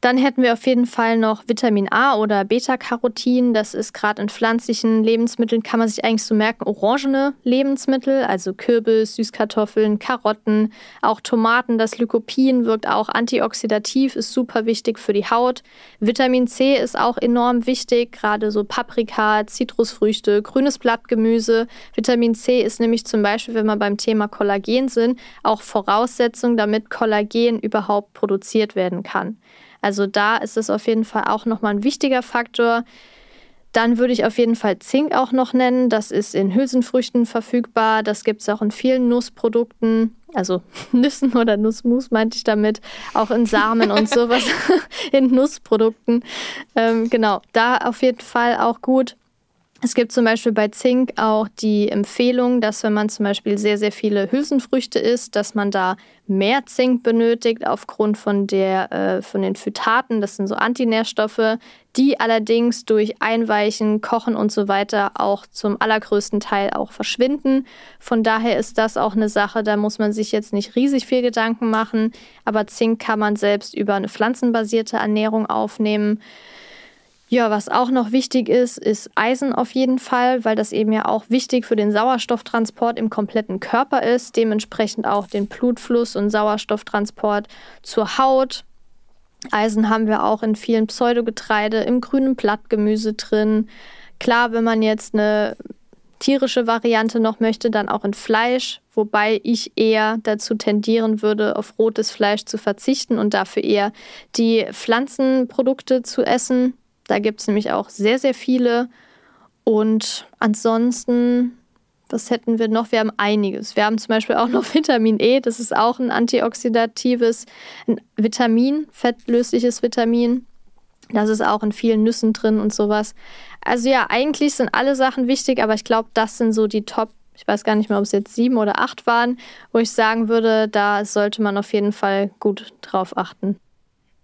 Dann hätten wir auf jeden Fall noch Vitamin A oder Beta-Carotin. Das ist gerade in pflanzlichen Lebensmitteln, kann man sich eigentlich so merken, orangene Lebensmittel, also Kürbis, Süßkartoffeln, Karotten, auch Tomaten. Das Lycopin wirkt auch antioxidativ, ist super wichtig für die Haut. Vitamin C ist auch enorm wichtig, gerade so Paprika, Zitrusfrüchte, grünes Blattgemüse. Vitamin C ist nämlich zum Beispiel, wenn wir beim Thema Kollagen sind, auch Voraussetzung, damit Kollagen überhaupt produziert werden kann. Also da ist es auf jeden Fall auch nochmal ein wichtiger Faktor. Dann würde ich auf jeden Fall Zink auch noch nennen. Das ist in Hülsenfrüchten verfügbar. Das gibt es auch in vielen Nussprodukten. Also Nüssen oder Nussmus meinte ich damit. Auch in Samen und sowas. in Nussprodukten. Ähm, genau, da auf jeden Fall auch gut. Es gibt zum Beispiel bei Zink auch die Empfehlung, dass wenn man zum Beispiel sehr, sehr viele Hülsenfrüchte isst, dass man da mehr Zink benötigt aufgrund von, der, äh, von den Phytaten. Das sind so Antinährstoffe, die allerdings durch Einweichen, Kochen und so weiter auch zum allergrößten Teil auch verschwinden. Von daher ist das auch eine Sache, da muss man sich jetzt nicht riesig viel Gedanken machen. Aber Zink kann man selbst über eine pflanzenbasierte Ernährung aufnehmen. Ja, was auch noch wichtig ist, ist Eisen auf jeden Fall, weil das eben ja auch wichtig für den Sauerstofftransport im kompletten Körper ist, dementsprechend auch den Blutfluss und Sauerstofftransport zur Haut. Eisen haben wir auch in vielen Pseudogetreide, im grünen Blattgemüse drin. Klar, wenn man jetzt eine tierische Variante noch möchte, dann auch in Fleisch, wobei ich eher dazu tendieren würde, auf rotes Fleisch zu verzichten und dafür eher die Pflanzenprodukte zu essen, da gibt es nämlich auch sehr, sehr viele. Und ansonsten, was hätten wir noch? Wir haben einiges. Wir haben zum Beispiel auch noch Vitamin E. Das ist auch ein antioxidatives ein Vitamin, fettlösliches Vitamin. Das ist auch in vielen Nüssen drin und sowas. Also ja, eigentlich sind alle Sachen wichtig, aber ich glaube, das sind so die Top, ich weiß gar nicht mehr, ob es jetzt sieben oder acht waren, wo ich sagen würde, da sollte man auf jeden Fall gut drauf achten.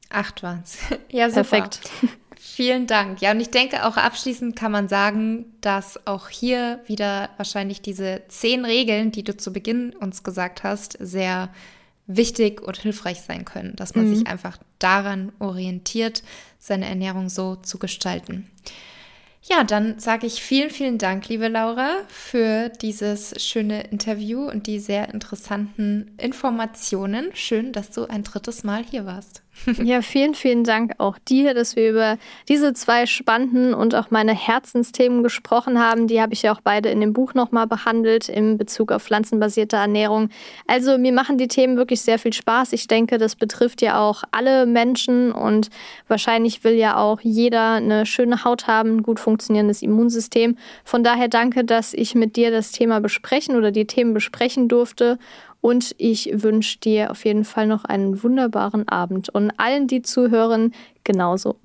Acht waren es. Ja, super. Perfekt. Vielen Dank. Ja, und ich denke auch abschließend kann man sagen, dass auch hier wieder wahrscheinlich diese zehn Regeln, die du zu Beginn uns gesagt hast, sehr wichtig und hilfreich sein können, dass man mhm. sich einfach daran orientiert, seine Ernährung so zu gestalten. Ja, dann sage ich vielen, vielen Dank, liebe Laura, für dieses schöne Interview und die sehr interessanten Informationen. Schön, dass du ein drittes Mal hier warst. Ja, vielen, vielen Dank auch dir, dass wir über diese zwei spannenden und auch meine Herzensthemen gesprochen haben. Die habe ich ja auch beide in dem Buch nochmal behandelt in Bezug auf pflanzenbasierte Ernährung. Also mir machen die Themen wirklich sehr viel Spaß. Ich denke, das betrifft ja auch alle Menschen und wahrscheinlich will ja auch jeder eine schöne Haut haben, ein gut funktionierendes Immunsystem. Von daher danke, dass ich mit dir das Thema besprechen oder die Themen besprechen durfte. Und ich wünsche dir auf jeden Fall noch einen wunderbaren Abend und allen, die zuhören, genauso.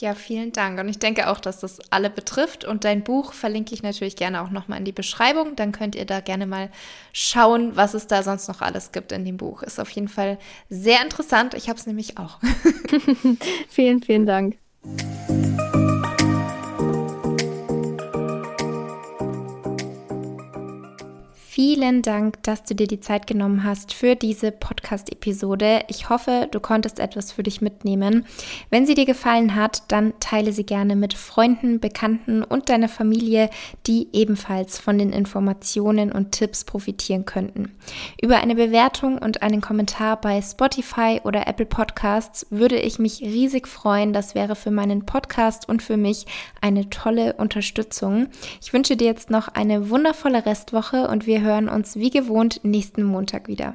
Ja, vielen Dank. Und ich denke auch, dass das alle betrifft. Und dein Buch verlinke ich natürlich gerne auch nochmal in die Beschreibung. Dann könnt ihr da gerne mal schauen, was es da sonst noch alles gibt in dem Buch. Ist auf jeden Fall sehr interessant. Ich habe es nämlich auch. vielen, vielen Dank. Vielen Dank, dass du dir die Zeit genommen hast für diese Podcast-Episode. Ich hoffe, du konntest etwas für dich mitnehmen. Wenn sie dir gefallen hat, dann teile sie gerne mit Freunden, Bekannten und deiner Familie, die ebenfalls von den Informationen und Tipps profitieren könnten. Über eine Bewertung und einen Kommentar bei Spotify oder Apple Podcasts würde ich mich riesig freuen. Das wäre für meinen Podcast und für mich eine tolle Unterstützung. Ich wünsche dir jetzt noch eine wundervolle Restwoche und wir hören uns wie gewohnt nächsten Montag wieder.